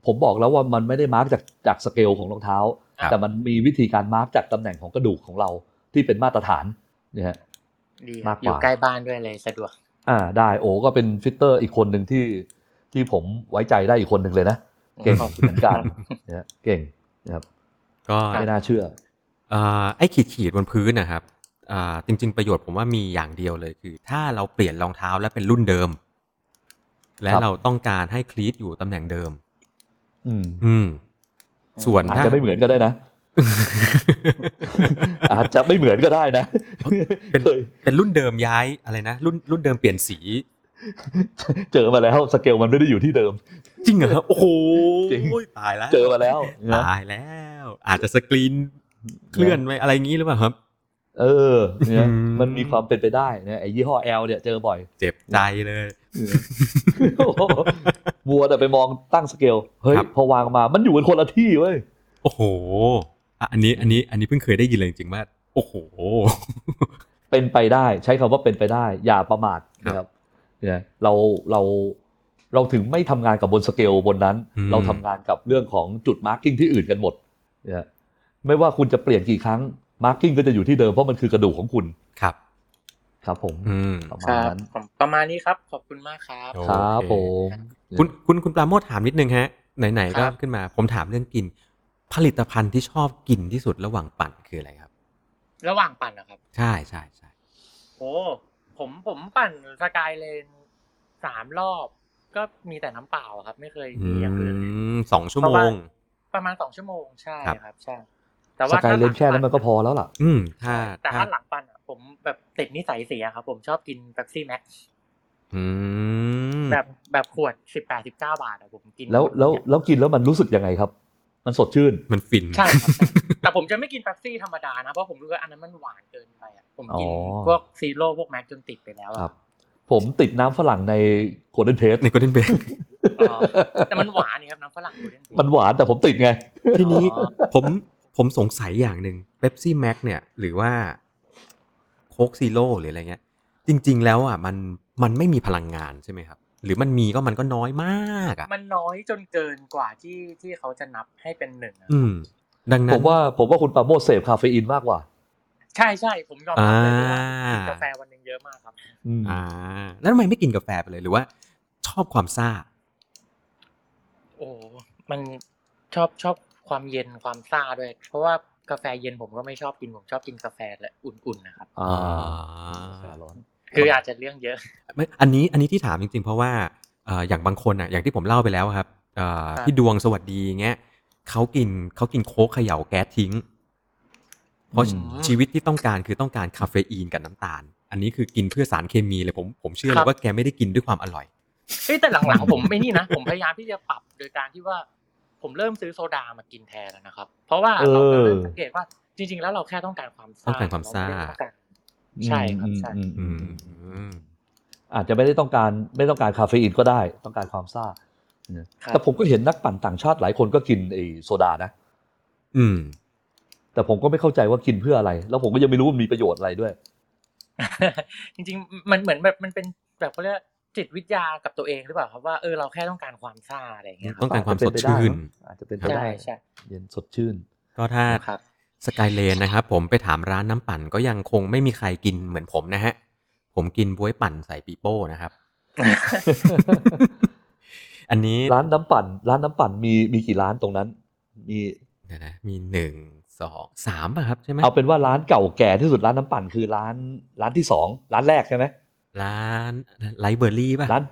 ผมบอกแล้วว่ามันไม่ได้ mark จากจากสเกลของรองเท้าครับแต่มันมีวิธีการ mark จากตำแหน่งของกระดูกของเรา ที่เป็นมาตรฐานเนี่ยฮะดีคมารักบกว่าอยู่ใกล้บ้านด้วยเลยสะดวก อ่า ได้โอ้ก็เป็น fitter อีกคนหนึ่งที่ที่ผมไว้ใจได้อีกคนหนึ่งเลยนะเก่งขอบคุณเหมือนกันเนี่ยเก่งนะครับก็ไม่น่าเชื่อเอ่อไอ้ขีดขีดๆบนพื้นนะครับอ่าจริง ๆ ประโยชน์ผมว่ามีอย่างเดียวเลยคือ ถ้าเราเปลี่ยนรองเท้าแล้วเป็นรุ่นเดิม และครับเราต้องการให้คลีตอยู่ตำแหน่งเดิม อืมอืมส่วนอาจถ้าจะไม่เหมือนก็ได้นะ อาจจะไม่เหมือนก็ได้นะเป็นเคยเป็นรุ่นเดิมย้ายอะไรนะรุ่นรุ่นเดิมเปลี่ยนสี เจอมาแล้วสเกลมันไม่ได้อยู่ที่เดิม จริงเหรอครับโอ้โหจริงตายแล้ว เจอมาแล้วนะตายแล้ว อาจจะสกรีนเคลื่อนไปอะไรงี้หรือเปล่าครับ เออเนี่ยอืมมันมีความเป็นไปได้เนี่ยไอ้ยี่ห้อ L เนี่ยเจอบ่อย เจ็บใจเลยวัวแต่ไปมองตั้งสเกลเฮ้ยครับพอวางมามันอยู่กันคนละที่เว้ยโอ้โห อะอันนี้อันนี้อันนี้เพิ่งเคยได้ยินเลยจริงๆว่าโอ้โห เป็นไปได้ใช้คำว่าเป็นไปได้ อย่าประมาทครับนะครับเนี่ยเราเราเราถึงไม่ทำงานกับบนสเกลบนนั้นอืมเราทำงานกับเรื่องของจุด marking ที่อื่นกันหมดเนี่ยไม่ว่าคุณจะเปลี่ยนกี่ครั้ง marking ก็จะอยู่ที่เดิมเพราะมันคือกระดูกของคุณครับครับผมอืมครับประคมาณนั้นผมประมาณนี้ครับ ขอบคุณมากครับโอ้ครับโอเคผม คุณคุณคุณปราโมทถามนิดนึงฮะ ไหนๆก็ขึ้นมาครับ ผมถามเรื่องกิน ผลิตภัณฑ์ที่ชอบกินที่สุดระหว่างปั่นคืออะไรครับ ระหว่างปั่นนะครับ ใช่ใช่ใช่โอ้ผมผมปั่นสกายเลนสามรอบ ก็มีแต่น้ำเปล่าอะครับ ไม่เคยอืมีอย่างอื่นเลยมสองชั่วโมเพราะว่างประมาณสองชั่วโมงใช่ครับครับใช่แต่สว่ากายถ้าเลนแค่นั้นมันก็พอแล้วล่ะ อืมถ้าแต่ถ้าถ้าหลังปันอะผมแบบติดนิสัยเสียครับ ผมชอบกินเ e ปซี่แม็กอืมแบบแบบขวดสิบแปดสิบเก้าบาทอะผมกิน แล้วหมดแล้วเนี่ยแล้วกินแล้วมันรู้สึกยังไงครับ มันสดชื่น มันฟิน ใช่ครับใช่แต่ผมจะไม่กินเ e ปซี่ธรรมดานะ เพราะผมรู้ว่าอันนั้นมันหวานเกินไปอะผมกินอ๋อพวก Zero พวก Max จนติดไปแล้วอะครับ ผมติดน้ำฝรั่งในโกลเด้นเพสใน Golden b a อ๋อแต่มันหวานนี่ครับน้ำฝรั่ง Golden Place มันหวานแต่ผมติดไง ทีนี้อ๋อผมผมสงสัยอย่างหนึ่ง Pepsi Max เนี่ย หรือว่า Coke Zero หรืออะไรเงี้ย จริง ๆ แล้วอะมันมันไม่มีพลังงานใช่ไหมครับ หรือมันมีก็มันก็น้อยมากอะมันน้อยจนเกินกว่าที่ที่เขาจะนับให้เป็นหนึ่งอะอืม ดังนั้ผนมว่าผมว่าคุณปราโมทเสพคาเฟอีนมากกว่า ใช่ใช่ผมยอมรับเลยว่าอ่ากินกาแฟวันหนึ่งเยอะมากครับอืมอ่า แล้วทำไมไม่กินกาแฟไปเลยหรือว่า ชอบความซ่า โอ้มันชอบชอบความเย็นความซ่าด้วย เพราะว่ากาแฟเย็นผมก็ไม่ชอบกินผมชอบกินกาแฟและอุ่นๆนะครับอ่าอ่ากาแฟร้อน คืออาจจะเรื่องเยอะไม่อันนี้อันนี้ที่ถามจริงๆ เพราะว่าเอ่ออย่างบางคนอะอย่างที่ผมเล่าไปแล้วอะครับเอ่อครับพี่ดวงสวัสดีเงี้ยเขากินเขากินโค้กเขย่าแก๊สทิ้ง เพราะอืมชีวิตที่ต้องการคือต้องการคาเฟอีนกับน้ำตาล อันนี้คือกินเพื่อสารเคมีเลยผมผมเชื่อเลยว่าแกไม่ได้กินด้วยความอร่อยเฮ้ยแต่หลังๆผมไม่นี่นะผมพยายามที่จะปรับโดยการที่ว่าผมเริ่มซื้อโซดามากินแทนแล้วนะครับ เพราะว่าเออเราก็เริ่มสังเกตว่าจริง ๆ แล้วเราแค่ต้องการความซ่าต้องการความซ่า ใช่ครับใช่อืมอือืมมอาจจะไม่ได้ต้องการไม่ต้องการคาเฟอีนก็ได้ ต้องการความซ่าเนี่ยครับแต่ผมก็เห็นนักปั่นต่างชาติหลายคนก็กินไอ้โซดานะ อืม แต่ผมก็ไม่เข้าใจว่ากินเพื่ออะไร แล้วผมก็ยังไม่รู้ว่ามีประโยชน์อะไรด้วย จริง ๆ มันเหมือนแบบมันเป็นแบบเขาเรียกจิตวิทยากับตัวเองหรือเปล่าครับว่าเออเราแค่ต้องการความซ่าอะไรอย่างเงี้ยคต้รัอบงการความสดชื่นอาจจะเป็นไปใช่ได้ใช่เย็นสดชื่น ก็ถ้าครับ สกายเลนนะครับผมไปถามร้านน้ำปั่นก็ยังคงไม่มีใครกินเหมือนผมนะฮะ ผมกินบวยปั่นใส่ปีโป้นะครับ อันนี้ร้านน้ำปั่น ร้านน้ำปั่นมีมีกี่ร้านตรงนั้น มีเดี๋ยวนะมีหนึ่งสองสามป่ะครับใช่ไหมเอาเป็นว่าร้านเก่าแก่ที่สุดร้านน้ำปั่นคือร้านร้านที่สองร้านแรกใช่ไหมร้านไลเบอรี่ป่ะร้าน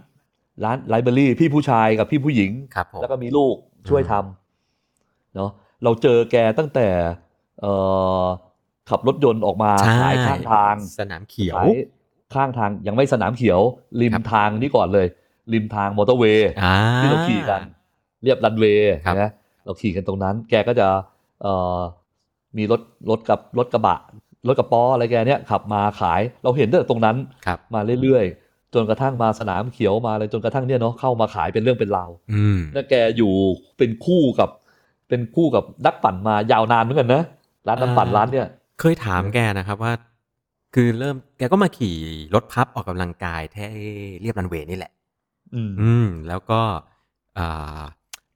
ร้านไลบรารีพี่ผู้ชายกับพี่ผู้หญิงครับผมแล้วก็มีลูกช่วยทำเนาะเราเจอแกตั้งแต่เอ่อ ขับรถยนต์ออกมาใช่ขายข้างทางสนามเขียวขายข้างทางยังไม่สนามเขียว ริมครับทางนี่ก่อนเลย ริมทางมอเตอร์เวย์อ่าที่เราขี่กัน เรียบรันเวย์ครับนะเราขี่กันตรงนั้น แกก็จะเอ่อมีรถรถกับรถกระบะรถกระป๋ออะไรแกเนี่ยขับมาขายเราเห็นตั้งแต่ตรงนั้นครับมาเรื่อยๆ จนกระทั่งมาสนามเขียวมาเลยจนกระทั่งเนี่ยเนาะเข้ามาขายเป็นเรื่องเป็นราวอืมแล้วแกอยู่เป็นคู่กับ เป็นคู่กับนักปั่นมายาวนานเหมือนกันนะ ร้านน้ำปั่นอ่าร้านเนี่ย เคยถามแกนะครับว่า คือเริ่มแกก็มาขี่รถพับออกกำลังกายแท่เรียบรันเวย์นี่แหละ อืมอืมแล้วก็อ่า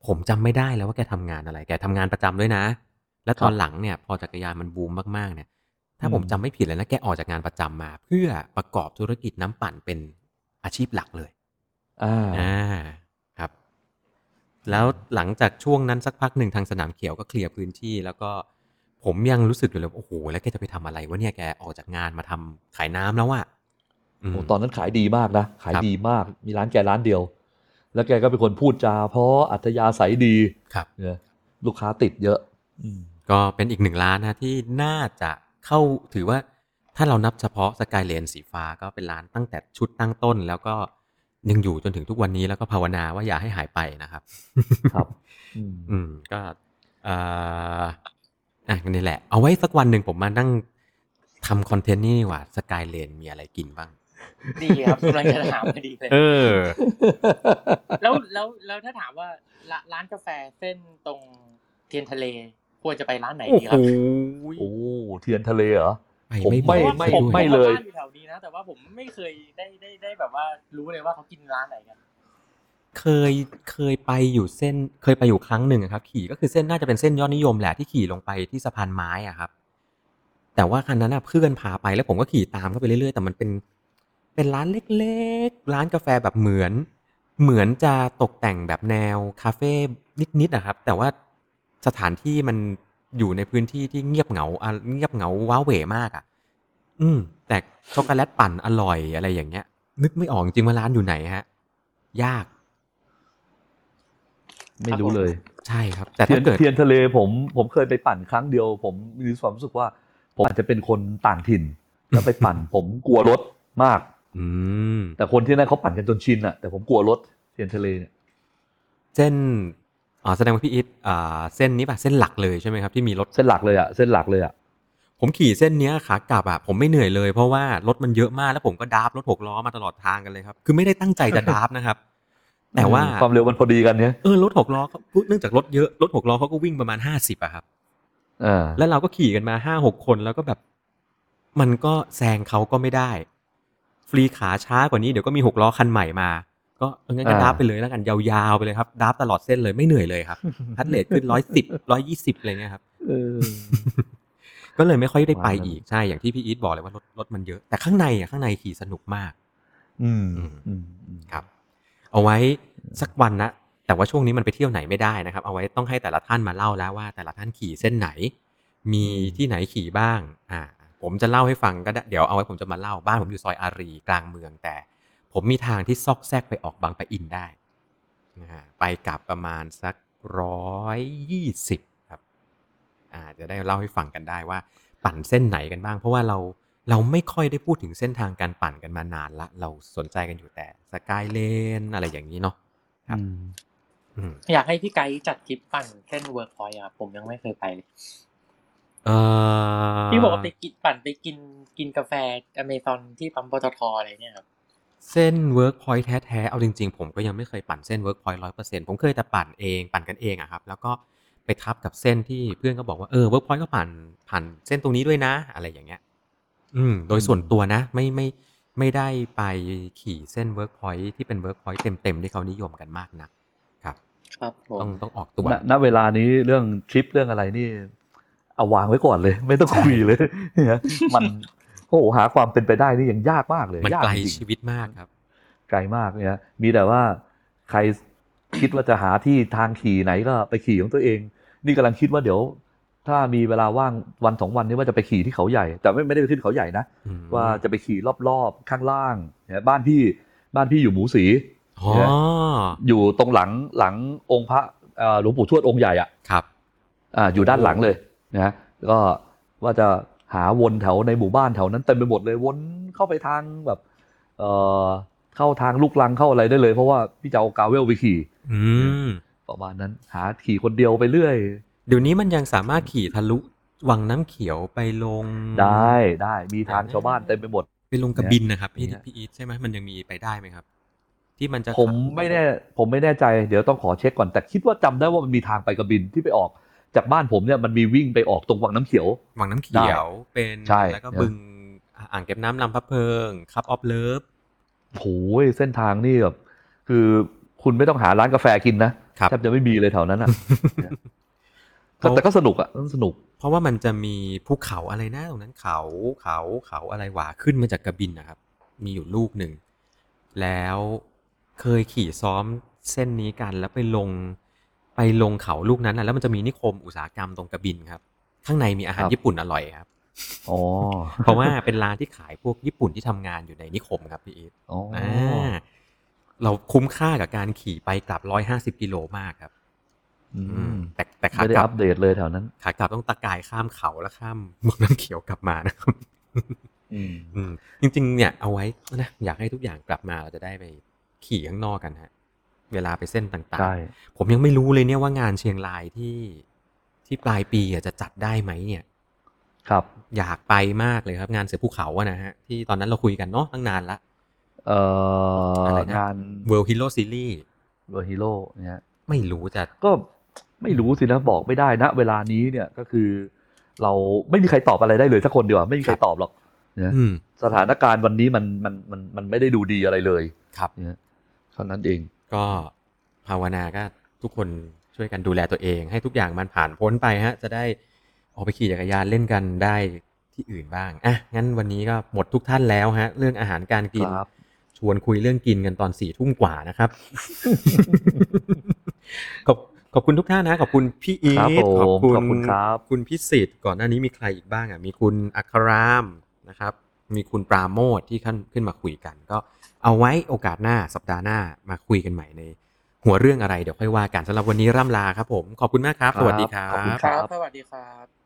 ผมจำไม่ได้แล้วว่าแกทำงานอะไร แกทำงานประจำด้วยนะ แล้วตอนหลังเนี่ย พอจักรยานมันบูมมากๆ เนี่ย ถ้าผมจำไม่ผิดเลยนะแกออกจากงานประจำมา เพื่อประกอบธุรกิจน้ำปั่นเป็นอาชีพหลักเลยอ่าอ่าครับ แล้วหลังจากช่วงนั้นสักพักหนึ่งทางสนามเขียวก็เคลียร์พื้นที่แล้วก็ ผมยังรู้สึกอยู่เลยว่าโอ้โหแล้วแกจะไปทำอะไรวะเนี่ยแกออกจากงานมาทำขายน้ำแล้วอะอืมโอ้ตอนนั้นขายดีมากนะ ขายครับดีมาก มีร้านแกร้านเดียว แล้วแกก็เป็นคนพูดจา เพราะอัธยาศัยดีครับเนี่ยลูกค้าติดเยอะอืมก็เป็นอีกหนึ่งร้านนะที่น่าจะเข้าถือว่าถ้าเรานับเฉพาะสกายเลนสีฟ้าก็เป็นร้านตั้งแต่ชุดตั้งต้น แล้วก็ยังอยู่จนถึงทุกวันนี้แล้วก็ภาวนาว่าอย่าให้หายไปนะครับ ครับ อืมอืมก็เอ่ออะนี่แหละ เอาไว้สักวันหนึ่งผมมานั่งทำคอนเทนต์นี่ดีกว่าสกายเลนมีอะไรกินบ้าง ดีครับกำลังจะถามพอดีเลยเออ แล้วแล้วแล้วถ้าถามว่าร้าร้านกาแฟเส้นตรงเทียนทะเลควรจะไปร้านไหนโอ้ดีโหครับโอ้เทียนทะเลเหรอไปผมไม่ไม่บอกไม่ด้วยไม่ผเลยบ้านอยู่แถวนี้นะแต่ว่าผมไม่เคยได้ได้ได้แบบว่ารู้เลยว่าเขากินร้านไหนกัน เคยเคยไปอยู่เส้นเคยไปอยู่ครั้งหนึ่งครับ ขี่ก็คือเส้นน่าจะเป็นเส้นยอดนิยมแหละที่ขี่ลงไปที่สะพานไม้อะครับ แต่ว่าคันนั้นอะเพื่อนพาไปแล้วผมก็ขี่ตามเข้าไปเรื่อยๆ แต่มันเป็น เป็นร้านเล็กๆ ร้านกาแฟแบบเหมือน เหมือนจะตกแต่งแบบแนวคาเฟ่นิดๆอะครับ แต่ว่าสถานที่มันอยู่ในพื้นที่ที่เงียบเหงาเงียบเหงาว้าเหวมากอะ อืม แต่ช็อกโกแลตปั่นอร่อยอะไรอย่างเงี้ย นึกไม่ออกจริงว่าร้านอยู่ไหนฮะ ยาก ไม่รู้เลย ใช่ครับ แต่เทียถ้านเกิดเทียนทะเลผมผมเคยไปปั่นครั้งเดียว ผมมีความรู้สึกว่า ผมอาจจะเป็นคนต่างถิ่น แล้วไปปั่น ผมกลัวรถมาก อืมแต่คนที่นั่นเขาปั่นกันจนชินอะแต่ผมกลัวรถเทียนทะเลเนี่ยเส้นอ๋อแสดงว่าพี่อิทอ่าเส้นนี้ป่ะเส้นหลักเลยใช่ไหมครับที่มีรถเส้นหลักเลยอะเส้นหลักเลยอะผมขี่เส้นเนี้ยขากลับอะผมไม่เหนื่อยเลยเพราะว่ารถมันเยอะมากแล้วผมก็ดาบรถหกล้อมาตลอดทางกันเลยครับ คือไม่ได้ตั้งใจจะดาบนะครับ แต่ว่าความเร็วมันพอดีกันเนี่ยเออรถหกล้อเขาเนื่องจากรถเยอะรถหกล้อเขาก็วิ่งประมาณห้าสิบอะครับอ่าแล้วเราก็ขี่กันมาห้าหกคนแล้วก็แบบ มันก็แซงเขาก็ไม่ได้ ฟรีขาช้ากว่านี้เดี๋ยวก็มีหกล้อคันใหม่มา ก็เอองั้นก็อ่าดับไปเลยแล้วกันยาวๆไปเลยครับดับตลอดเส้นเลยไม่เหนื่อยเลยครับพัดเลทขึ้นร้อยสิบร้อยยี่สิบอะไรเงี้ยครับเออก็เลยไม่ค่อยได้ไปประมาณนั้นอีกใช่อย่างที่พี่อีทบอกเลยว่ารถรถมันเยอะแต่ข้างในอะข้างในขี่สนุกมาก อืมอืมอืมอืมครับ เอาไว้สักวันนะแต่ว่าช่วงนี้มันไปเที่ยวไหนไม่ได้นะครับ เอาไว้ต้องให้แต่ละท่านมาเล่าแล้วว่า แต่ละท่านขี่เส้นไหน มีที่ไหนขี่บ้างอ่าผมจะเล่าให้ฟังก็ได้เดี๋ยวเอาไว้ผมจะมาเล่าบ้านผมอยู่ซอยอารีกลางเมือง แต่ผมมีทางที่ซอกแซกไปออกบางปะอินได้นะฮะไปกลับประมาณสักร้อยยี่สิบครับอ่าจะได้เล่าให้ฟังกันได้ว่า ปั่นเส้นไหนกันบ้าง เพราะว่าเรา เราไม่ค่อยได้พูดถึงเส้นทางการปั่นกันมานานละ เราสนใจกันอยู่แต่ Sky Lane อะไรอย่างนี้เนาะครับอืมอืมอยากให้พี่ไกด์จัดทริปปั่นเส้นเวิร์กพอยต์อะผมยังไม่เคยไปเลยเออพี่บอกว่าไปกินปั่นไปกินกินกาแฟอเมซอนที่ปั๊มปตทอะไรเนี่ยครับเส้นเวิร์กพอยต์แท้ๆ เอาจริงๆ ผมก็ยังไม่เคยปั่นเส้นเวิร์กพอยต์ร้อยเปอร์เซ็นต์ผมเคยแต่ปั่นเองปั่นกันเองอะครับ แล้วก็ไปทับกับเส้นที่เพื่อนก็บอกว่าเออเวิร์กพอยต์ก็ปั่นผ่านเส้นตรงนี้ด้วยนะ อะไรอย่างเงี้ย อืม โดยส่วนตัวนะ ไม่ ไม่ ไม่ได้ไปขี่เส้น เวิร์กพอยต์ ที่เป็น เวิร์กพอยต์ เต็ม ๆ ที่เขานิยมกันมากนะครับ ครับผมต้อง ต้องออกตัว ณ ณ เวลานี้เรื่องทริป เรื่องอะไรนี่ เอาวางไว้ก่อนเลย ไม่ต้องคุยเลยเนี่ยมัน โอ้โห หาความเป็นไปได้นี่ยังยากมากเลย มันยากไกลจริงชีวิตมากครับไกลมากเนี่ย มีแต่ว่าใครคิดว่าจะหาที่ทางขี่ไหนก็ไปขี่ของตัวเอง นี่กำลังคิดว่าเดี๋ยว ถ้ามีเวลาว่างวันสองวันนี้ว่าจะไปขี่ที่เขาใหญ่ แต่ไม่ไม่ได้ไปขึ้นเขาใหญ่นะอืมว่าจะไปขี่รอบๆข้างล่างเนี่ยบ้านพี่บ้านพี่อยู่หมูสีอ๋ออยู่ตรงหลังหลังองค์พระเอ่อหลวงปู่ทวดองค์ใหญ่อะครับอ่าอยู่ด้านหลังเลยนะก็ว่าจะหาวนแถวในหมู่บ้านแถวนั้นเต็มไปหมดเลยวนเข้าไปทางแบบเอ่อเข้าทางลูกลังเข้าอะไรได้เลย เพราะว่าพี่จะเอากาเวลไปขี่อืมประมาณนั้น หาขี่คนเดียวไปเรื่อย เดี๋ยวนี้มันยังสามารถขี่ทะลุวังน้ำเขียวไปลง ได้ได้มีทางชาวบ้านเต็มไปหมด ไปลงกบินทร์นะครับพี่เนี่ยพี่อีทใช่ไหมมันยังมีไปได้ไหมครับ ที่มันจะผมไม่แน่ผมไม่แน่ใจเดี๋ยวต้องขอเช็คก่อนแต่คิดว่าจำได้ว่ามันมีทางไปกบินทร์ที่ไปออก จากบ้านผมเนี่ยมันมีวิ่งไปออกตรงวังน้ำเขียว วังน้ำเขียวเป็นใช่แล้วก็บึงอ่างเก็บน้ำลำพระเพลิง Cup of Loveโอ้ยเส้นทางนี่แบบคือคุณไม่ต้องหาร้านกาแฟกินนะครับแทบจะไม่มีเลยแถวนั้นอะ แต่แต่ก็สนุกอะสนุก เพราะว่ามันจะมีภูเขาอะไรนะตรงนั้นเขาเขาเขาอะไรหวาขึ้นมาจากกระบินนะครับ มีอยู่ลูกหนึ่ง แล้วเคยขี่ซ้อมเส้นนี้กันแล้วไปลงไปลงเขาลูกนั้นนะแล้วมันจะมีนิคมอุตสาหกรรมตรงกระบินครับ ข้างในมีอาหารครับญี่ปุ่นอร่อยครับอ๋อเพราะว่าเป็นร้านที่ขายพวกญี่ปุ่นที่ทำงานอยู่ในนิคมครับพี่อีทอ๋อออ่าเราคุ้มค่ากับการขี่ไปกลับร้อยห้าสิบกิโลมากครับอือืมม แต่แต่ขาไม่ได้กลัอับปเดตเลยแถวนั้น ขากลับต้องตะกายข้ามเขาแล้วข้ามเมืองน้ำเขียวกลับมานะครับอืมอืมจริง ๆ เนี่ยเอาไว้นะอยากให้ทุกอย่างกลับมาเราจะได้ไปขี่ข้างนอกกันฮะ เวลาไปเส้นต่างใช่ๆผมยังไม่รู้เลยเนี่ยว่างานเชียงรายที่ที่ปลายปีอะจะจัดได้ไหมเนี่ย ครับ อยากไปมากเลยครับ งานเสือภูเขาอะนะฮะ ที่ตอนนั้นเราคุยกันเนาะตั้งนานละเอ่ออะไรนะงาน World Hero Series เวอร์ฮีโร่เนี่ยไม่รู้จะก็ ไม่รู้สินะบอกไม่ได้นะเวลานี้เนี่ยก็คือ เราไม่มีใครตอบอะไรได้เลยสักคนเดียว ไม่มีใครตอบหรอกนะอืมสถานการณ์วันนี้มันมันมันมันไม่ได้ดูดีอะไรเลยครับเนี่ยเท่านั้นเอง ก็ภาวนาก็ทุกคนช่วยกันดูแลตัวเอง ให้ทุกอย่างมันผ่านพ้นไปฮะ จะได้ออกไปขี่จักรยานเล่นกันได้ที่อื่นบ้างอะงั้นวันนี้ก็หมดทุกท่านแล้วฮะ เรื่องอาหารการกินครับชวนคุยเรื่องกินกันตอนสี่ทุ่มกว่านะครับขอบ ขอบคุณทุกท่านนะ ขอบคุณพี่อีครับทผมขอบคุณขอบคุณครับคุณพิสิทธิ์ก่อนหน้านี้มีใครอีกบ้างอะมีคุณอัครรามนะครับ มีคุณปราโมทที่ขึ้นขึ้นมาคุยกัน ก็เอาไว้โอกาสหน้าสัปดาห์หน้ามาคุยกันใหม่ในหัวเรื่องอะไรเดี๋ยวค่อยว่ากันสำหรับวันนี้ร่ำลาครับผม ขอบคุณมากครับ สวัสดีครัขอบคุณบครับ สวัสดีครับ